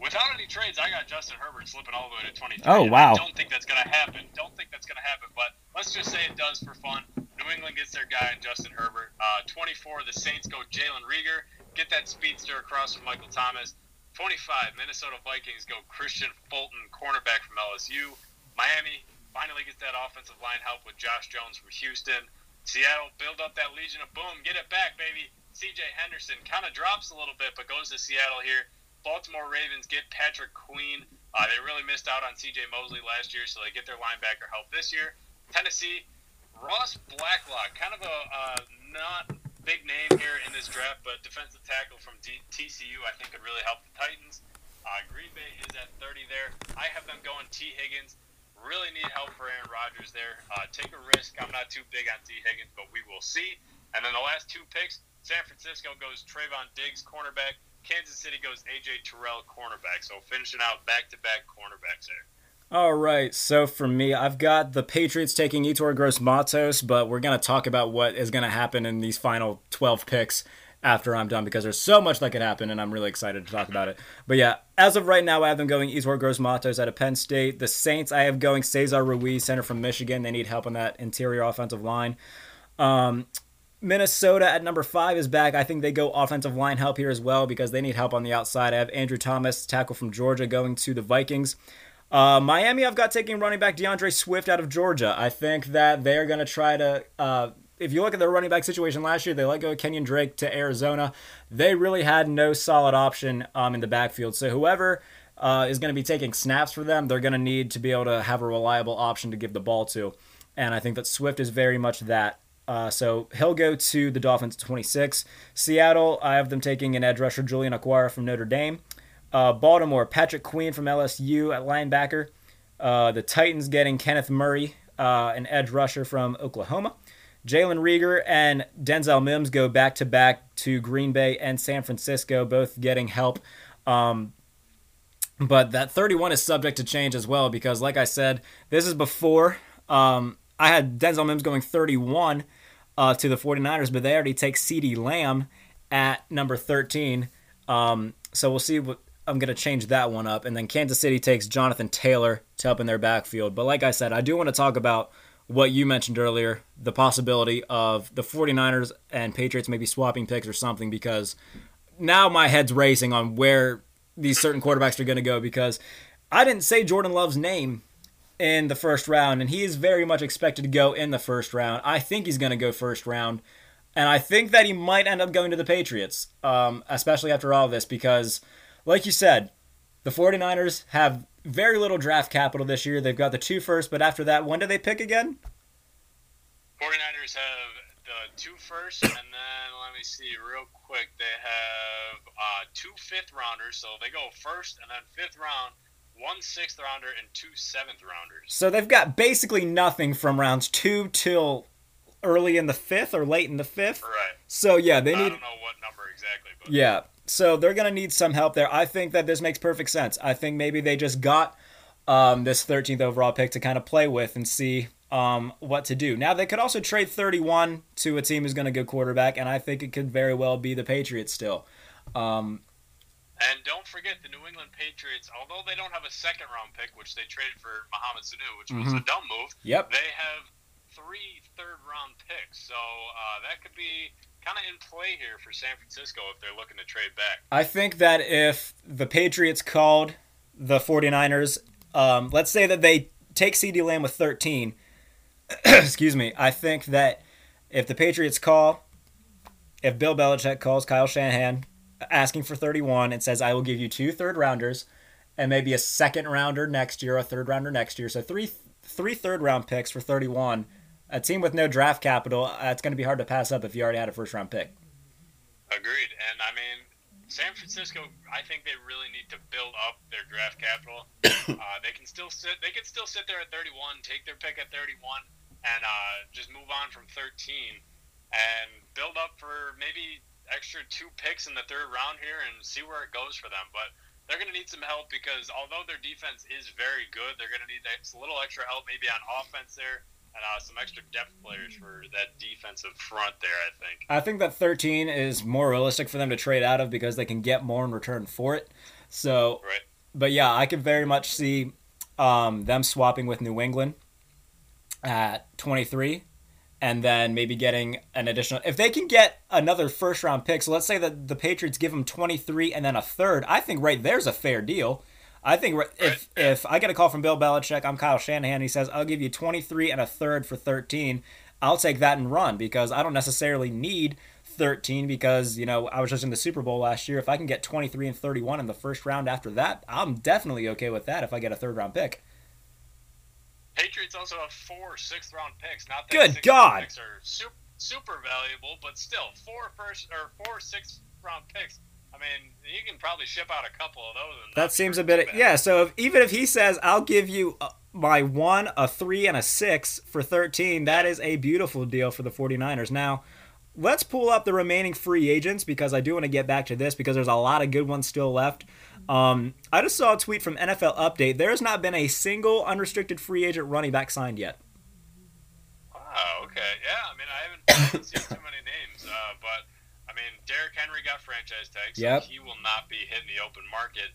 Without any trades, I got Justin Herbert slipping all the way to 23. Oh, wow. I don't think that's going to happen. Don't think that's going to happen, but let's just say it does for fun. New England gets their guy in Justin Herbert. Uh, 24, the Saints go Jalen Reagor. Get that speedster across from Michael Thomas. 25, Minnesota Vikings go Kristian Fulton, cornerback from LSU. Miami finally gets that offensive line help with Josh Jones from Houston. Seattle build up that Legion of Boom. Get it back, baby. CJ Henderson kind of drops a little bit, but goes to Seattle here. Baltimore Ravens get Patrick Queen. Uh, they really missed out on C.J. Mosley last year, so they get their linebacker help this year. Tennessee, Ross Blacklock, kind of a uh, not big name here in this draft, but defensive tackle from D- TCU, I think could really help the Titans. Uh, Green Bay is at 30 there. I have them going Tee Higgins. Really need help for Aaron Rodgers there. Uh, take a risk. I'm not too big on Tee Higgins, but we will see. And then the last two picks, San Francisco goes Trevon Diggs, cornerback. Kansas City goes AJ Terrell, cornerback. So finishing out back to back cornerbacks there. All right, so for me, I've got the Patriots taking Yetur Gross Matos, but we're going to talk about what is going to happen in these final 12 picks after I'm done because there's so much that could happen, and I'm really excited to talk about it. But yeah, as of right now, I have them going Yetur Gross Matos out of Penn State. The Saints, I have going Cesar Ruiz, center from Michigan. They need help on that interior offensive line. Um, Minnesota at number five is back. I think they go offensive line help here as well because they need help on the outside. I have Andrew Thomas, tackle from Georgia, going to the Vikings. Uh, Miami, I've got taking running back D'Andre Swift out of Georgia. I think that they're going to try to. Uh, if you look at their running back situation last year, they let go of Kenyan Drake to Arizona. They really had no solid option um, in the backfield. So whoever uh, is going to be taking snaps for them, they're going to need to be able to have a reliable option to give the ball to. And I think that Swift is very much that. Uh, so he'll go to the Dolphins 26. Seattle, I have them taking an edge rusher, Julian Okwara from Notre Dame. Uh, Baltimore, Patrick Queen from LSU at linebacker. Uh, the Titans getting Kenneth Murray, uh, an edge rusher from Oklahoma. Jalen Reagor and Denzel Mims go back to back to Green Bay and San Francisco, both getting help. Um, but that 31 is subject to change as well because, like I said, this is before um, I had Denzel Mims going 31 uh, to the 49ers, but they already take CeeDee Lamb at number 13. Um, so we'll see what I'm going to change that one up. And then Kansas City takes Jonathan Taylor to help in their backfield. But like I said, I do want to talk about what you mentioned earlier the possibility of the 49ers and Patriots maybe swapping picks or something because now my head's racing on where these certain quarterbacks are going to go because I didn't say Jordan Love's name in the first round, and he is very much expected to go in the first round. I think he's going to go first round, and I think that he might end up going to the Patriots, um, especially after all of this, because, like you said, the 49ers have very little draft capital this year. They've got the two first, but after that, when do they pick again? 49ers have the two first, and then let me see real quick. They have uh, two fifth rounders, so they go first and then fifth round one sixth rounder and two seventh rounders. So they've got basically nothing from rounds two till early in the fifth or late in the fifth. Right. So yeah, they need. I don't know what number exactly, but yeah. So they're going to need some help there. I think that this makes perfect sense. I think maybe they just got um, this 13th overall pick to kind of play with and see um, what to do. Now, they could also trade 31 to a team who's going to go quarterback, and I think it could very well be the Patriots still. Um, and don't forget the New England Patriots, although they don't have a second round pick, which they traded for Mohamed Sanu, which mm-hmm. was a dumb move. Yep. They have three third round picks. So uh, that could be kind of in play here for San Francisco if they're looking to trade back. I think that if the Patriots called the 49ers, um, let's say that they take CeeDee Lamb with 13. excuse me. I think that if the Patriots call, if Bill Belichick calls Kyle Shanahan asking for 31 and says, I will give you two third rounders and maybe a second rounder next year, a third rounder next year. So three three third round picks for 31. A team with no draft capital, uh, it's going to be hard to pass up if you already had a first round pick. Agreed. And I mean, San Francisco, I think they really need to build up their draft capital. uh, they can still sit. They can still sit there at 31, take their pick at 31, and uh, just move on from 13 and build up for maybe extra two picks in the third round here and see where it goes for them. But they're going to need some help because although their defense is very good, they're going to need a little extra help maybe on offense there and uh, some extra depth players for that defensive front there. I think. I think that 13 is more realistic for them to trade out of because they can get more in return for it. So, right. but yeah, I could very much see um, them swapping with New England at 23 and then maybe getting an additional if they can get another first round pick so let's say that the patriots give them 23 and then a third i think right there's a fair deal. I think if if i get a call from bill belichick i'm kyle shanahan he says i'll give you 23 and a third for 13 i'll take that and run because i don't necessarily need 13 because you know i was just in the super bowl last year. If i can get 23 and 31 in the first round after that i'm definitely okay with that if i get a third round pick Patriots also have four sixth round picks. Not that good God, picks are super, super valuable, but still four first or four sixth round picks. I mean, you can probably ship out a couple of those. that seems a bit. Yeah. So if, even if he says, "I'll give you uh, my one, a three, and a six for 13," that is a beautiful deal for the 49ers. Now, let's pull up the remaining free agents because I do want to get back to this because there's a lot of good ones still left. Um, I just saw a tweet from NFL Update. There has not been a single unrestricted free agent running back signed yet. Oh, okay. Yeah, I mean, I haven't seen too many names, uh, but I mean, Derrick Henry got franchise tag, so yep. he will not be hitting the open market.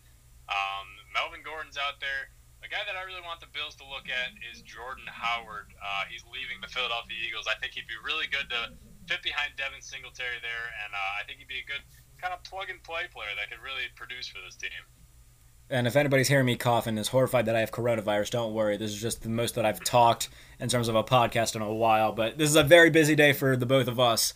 Um, Melvin Gordon's out there. The guy that I really want the Bills to look at is Jordan Howard. Uh, he's leaving the Philadelphia Eagles. I think he'd be really good to fit behind Devin Singletary there, and uh, I think he'd be a good kind of plug and play player that could really produce for this team. And if anybody's hearing me cough and is horrified that I have coronavirus, don't worry. This is just the most that I've talked in terms of a podcast in a while. But this is a very busy day for the both of us.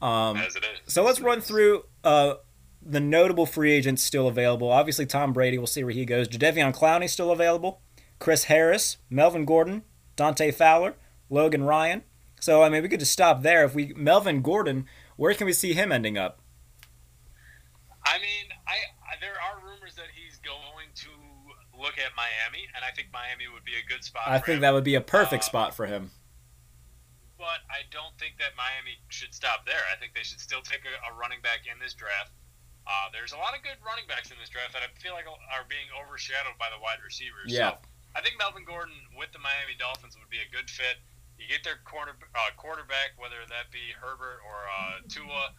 Um, As it is. So let's run through uh, the notable free agents still available. Obviously, Tom Brady. We'll see where he goes. Jadeveon Clowney still available. Chris Harris, Melvin Gordon, Dante Fowler, Logan Ryan. So I mean, we could just stop there. If we Melvin Gordon, where can we see him ending up? I mean, I, I there are rumors that he's going to look at Miami, and I think Miami would be a good spot. I think him. that would be a perfect uh, spot for him. But I don't think that Miami should stop there. I think they should still take a, a running back in this draft. Uh, there's a lot of good running backs in this draft that I feel like are being overshadowed by the wide receivers. Yeah. So I think Melvin Gordon with the Miami Dolphins would be a good fit. You get their corner, uh, quarterback, whether that be Herbert or uh, Tua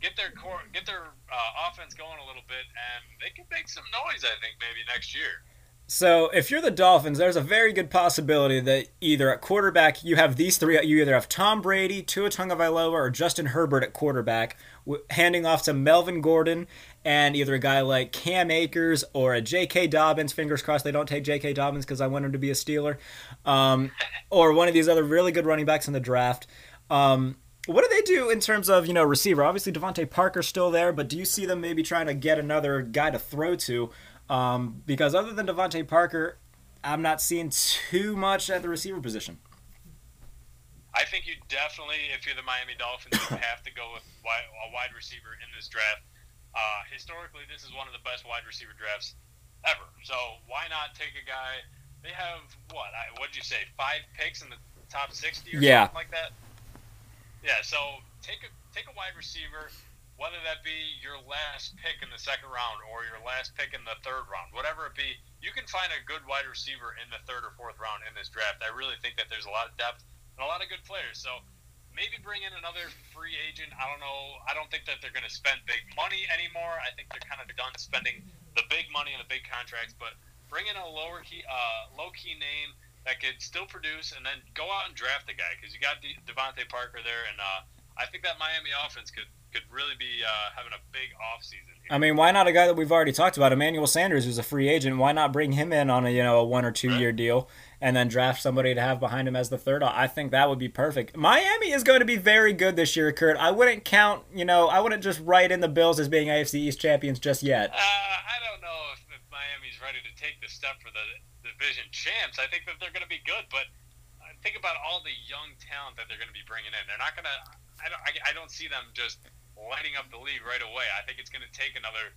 get their core, get their uh, offense going a little bit, and they can make some noise. I think maybe next year. So if you're the Dolphins, there's a very good possibility that either at quarterback you have these three. You either have Tom Brady, Tua Tagovailoa, or Justin Herbert at quarterback, handing off to Melvin Gordon and either a guy like Cam Akers or a J.K. Dobbins. Fingers crossed they don't take J.K. Dobbins because I want him to be a Steeler, um, or one of these other really good running backs in the draft. Um, what do they do in terms of you know receiver? Obviously DeVante Parker's still there, but do you see them maybe trying to get another guy to throw to? Um, because other than DeVante Parker, I'm not seeing too much at the receiver position. I think you definitely, if you're the Miami Dolphins, you have to go with a wide receiver in this draft. Uh, historically, this is one of the best wide receiver drafts ever. So why not take a guy? They have what? What did you say? Five picks in the top sixty or yeah. something like that. Yeah, so take a take a wide receiver. whether that be your last pick in the second round or your last pick in the third round, whatever it be, you can find a good wide receiver in the third or fourth round in this draft. I really think that there's a lot of depth and a lot of good players. So maybe bring in another free agent. I don't know. I don't think that they're going to spend big money anymore. I think they're kind of done spending the big money and the big contracts. But bring in a lower key, uh, low key name that could still produce, and then go out and draft the guy because you got De- DeVante Parker there, and uh, I think that Miami offense could could really be uh, having a big offseason. I mean, why not a guy that we've already talked about, Emmanuel Sanders, who's a free agent? Why not bring him in on a you know a one or two right. year deal and then draft somebody to have behind him as the third? I think that would be perfect. Miami is going to be very good this year, Kurt. I wouldn't count, you know, I wouldn't just write in the Bills as being AFC East champions just yet. Uh, I don't know if, if Miami's ready to take the step for the division champs. I think that they're going to be good, but uh, think about all the young talent that they're going to be bringing in. They're not going to. I don't. I, I don't see them just lighting up the league right away. I think it's going to take another.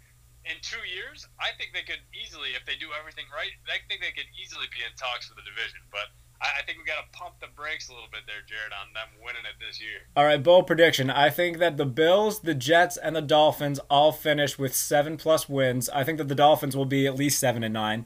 In two years, I think they could easily, if they do everything right, I think they could easily be in talks for the division. But I, think we got to pump the brakes a little bit there, Jared, on them winning it this year. All right, bold prediction. I think that the Bills, the Jets, and the Dolphins all finish with seven plus wins. I think that the Dolphins will be at least seven and nine.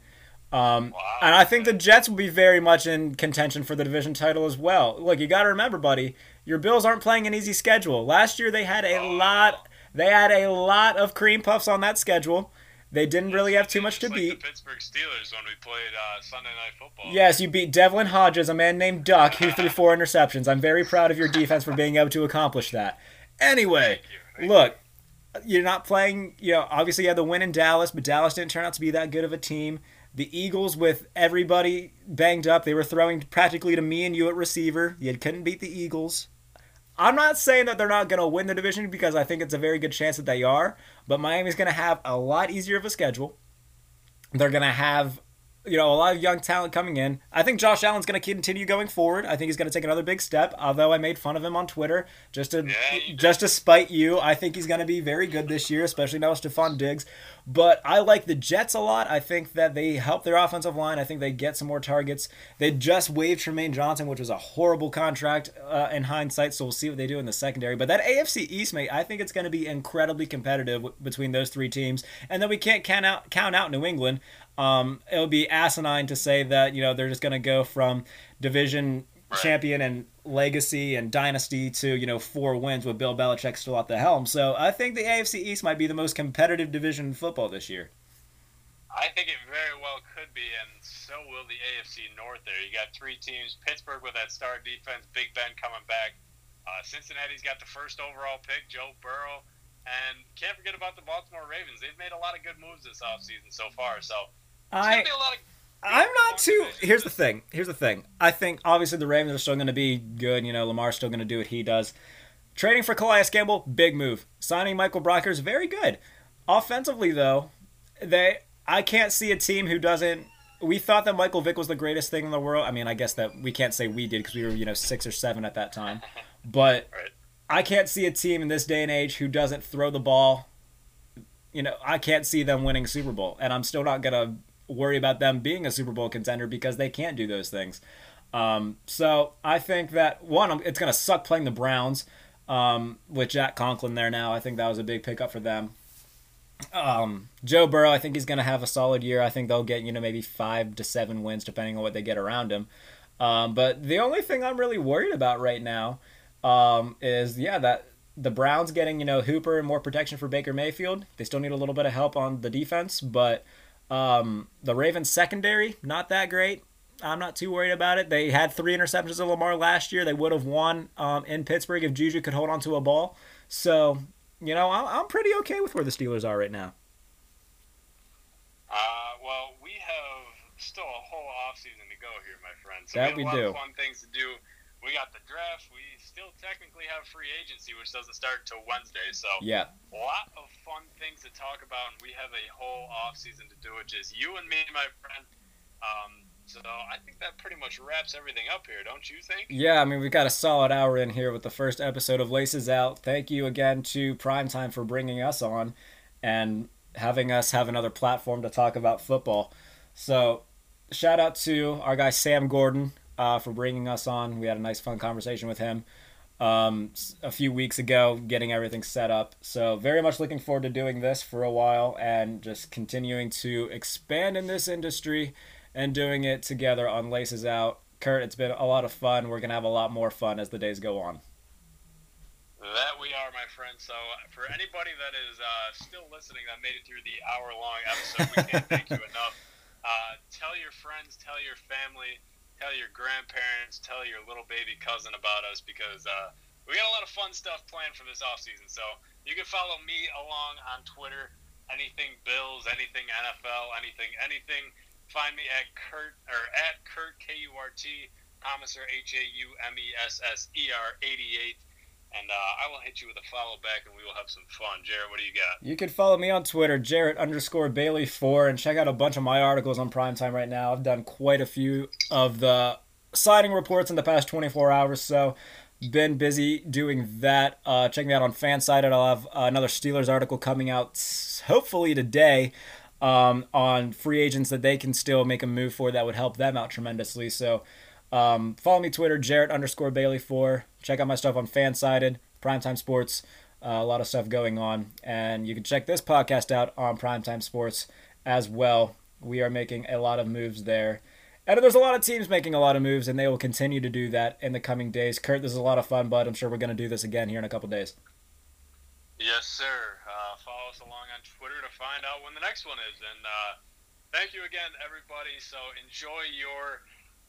Um, wow. And I think the Jets will be very much in contention for the division title as well. Look, you got to remember, buddy, your Bills aren't playing an easy schedule. Last year they had a oh. lot. They had a lot of cream puffs on that schedule. They didn't really have too much to like beat. The Pittsburgh Steelers when we played uh, Sunday Night Football. Yes, you beat Devlin Hodges, a man named Duck, who threw four interceptions. I'm very proud of your defense for being able to accomplish that. Anyway, Thank you. Thank look, you're not playing. You know, obviously you had the win in Dallas, but Dallas didn't turn out to be that good of a team. The Eagles, with everybody banged up, they were throwing practically to me and you at receiver. You couldn't beat the Eagles. I'm not saying that they're not going to win the division because I think it's a very good chance that they are, but Miami's going to have a lot easier of a schedule. They're going to have you know, a lot of young talent coming in. I think Josh Allen's going to continue going forward. I think he's going to take another big step. Although I made fun of him on Twitter just to yeah, just to spite you, I think he's going to be very good this year, especially now with Stefon Diggs. But I like the Jets a lot. I think that they help their offensive line. I think they get some more targets. They just waived Trumaine Johnson, which was a horrible contract uh, in hindsight. So we'll see what they do in the secondary. But that AFC East, mate, I think it's going to be incredibly competitive w- between those three teams. And then we can't count out count out New England. Um, it would be asinine to say that you know they're just going to go from division champion and legacy and dynasty to you know four wins with Bill Belichick still at the helm. So I think the AFC East might be the most competitive division in football this year. I think it very well could be, and so will the AFC North. There, you got three teams: Pittsburgh with that star defense, Big Ben coming back. Uh, Cincinnati's got the first overall pick, Joe Burrow, and can't forget about the Baltimore Ravens. They've made a lot of good moves this offseason so far. So I. I'm not too. Here's the thing. Here's the thing. I think obviously the Ravens are still going to be good. You know, Lamar's still going to do what he does. Trading for Calais Campbell, big move. Signing Michael Brockers, very good. Offensively, though, they I can't see a team who doesn't. We thought that Michael Vick was the greatest thing in the world. I mean, I guess that we can't say we did because we were you know six or seven at that time, but right. I can't see a team in this day and age who doesn't throw the ball. You know, I can't see them winning Super Bowl, and I'm still not gonna worry about them being a Super Bowl contender because they can't do those things. Um, so I think that one, it's going to suck playing the Browns um, with Jack Conklin there now. I think that was a big pickup for them. Um, Joe Burrow, I think he's going to have a solid year. I think they'll get you know maybe five to seven wins depending on what they get around him. Um, but the only thing I'm really worried about right now um, is yeah that the Browns getting you know Hooper and more protection for Baker Mayfield. They still need a little bit of help on the defense, but um, the Ravens secondary, not that great. I'm not too worried about it. They had three interceptions of Lamar last year. They would have won um, in Pittsburgh if Juju could hold on to a ball. So, you know, I'm, I'm pretty okay with where the Steelers are right now. Uh, well, we have still a whole offseason to go here, my friend. So that we, have we do. fun things to do. We got the draft. We still technically have free agency, which doesn't start until Wednesday. So yeah, a lot of fun things to talk about, and we have a whole off season to do it. Just you and me, my friend. Um, so I think that pretty much wraps everything up here, don't you think? Yeah, I mean we've got a solid hour in here with the first episode of Laces Out. Thank you again to Primetime for bringing us on and having us have another platform to talk about football. So shout out to our guy Sam Gordon uh, for bringing us on. We had a nice, fun conversation with him. Um, a few weeks ago, getting everything set up. So, very much looking forward to doing this for a while and just continuing to expand in this industry and doing it together on Laces Out. Kurt, it's been a lot of fun. We're going to have a lot more fun as the days go on. That we are, my friend. So, for anybody that is uh, still listening that made it through the hour long episode, we can't thank you enough. Uh, tell your friends, tell your family tell your grandparents, tell your little baby cousin about us because uh, we got a lot of fun stuff planned for this off season. So you can follow me along on Twitter. Anything Bills, anything NFL, anything, anything. Find me at Kurt or at Kurt K U R T Commisser H A U M E S S E R eighty eight and uh, I will hit you with a follow back, and we will have some fun. Jarrett, what do you got? You can follow me on Twitter, Jarrett underscore Bailey four, and check out a bunch of my articles on Primetime right now. I've done quite a few of the signing reports in the past 24 hours, so been busy doing that. Uh, check me out on Fansided. I'll have another Steelers article coming out hopefully today. Um, on free agents that they can still make a move for that would help them out tremendously. So um, follow me Twitter, Jarrett underscore Bailey four. Check out my stuff on Fansided, Primetime Sports. Uh, a lot of stuff going on, and you can check this podcast out on Primetime Sports as well. We are making a lot of moves there. And there's a lot of teams making a lot of moves, and they will continue to do that in the coming days. Kurt, this is a lot of fun, bud. I'm sure we're going to do this again here in a couple days. Yes, sir. Uh, follow us along on Twitter to find out when the next one is. And uh, thank you again, everybody. So enjoy your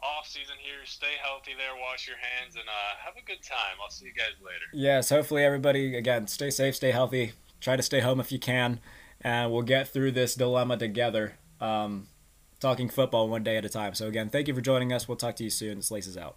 off season here. Stay healthy there. Wash your hands and uh, have a good time. I'll see you guys later. Yes, hopefully everybody again stay safe, stay healthy. Try to stay home if you can, and we'll get through this dilemma together. Um, talking football one day at a time. So again, thank you for joining us. We'll talk to you soon. This laces out.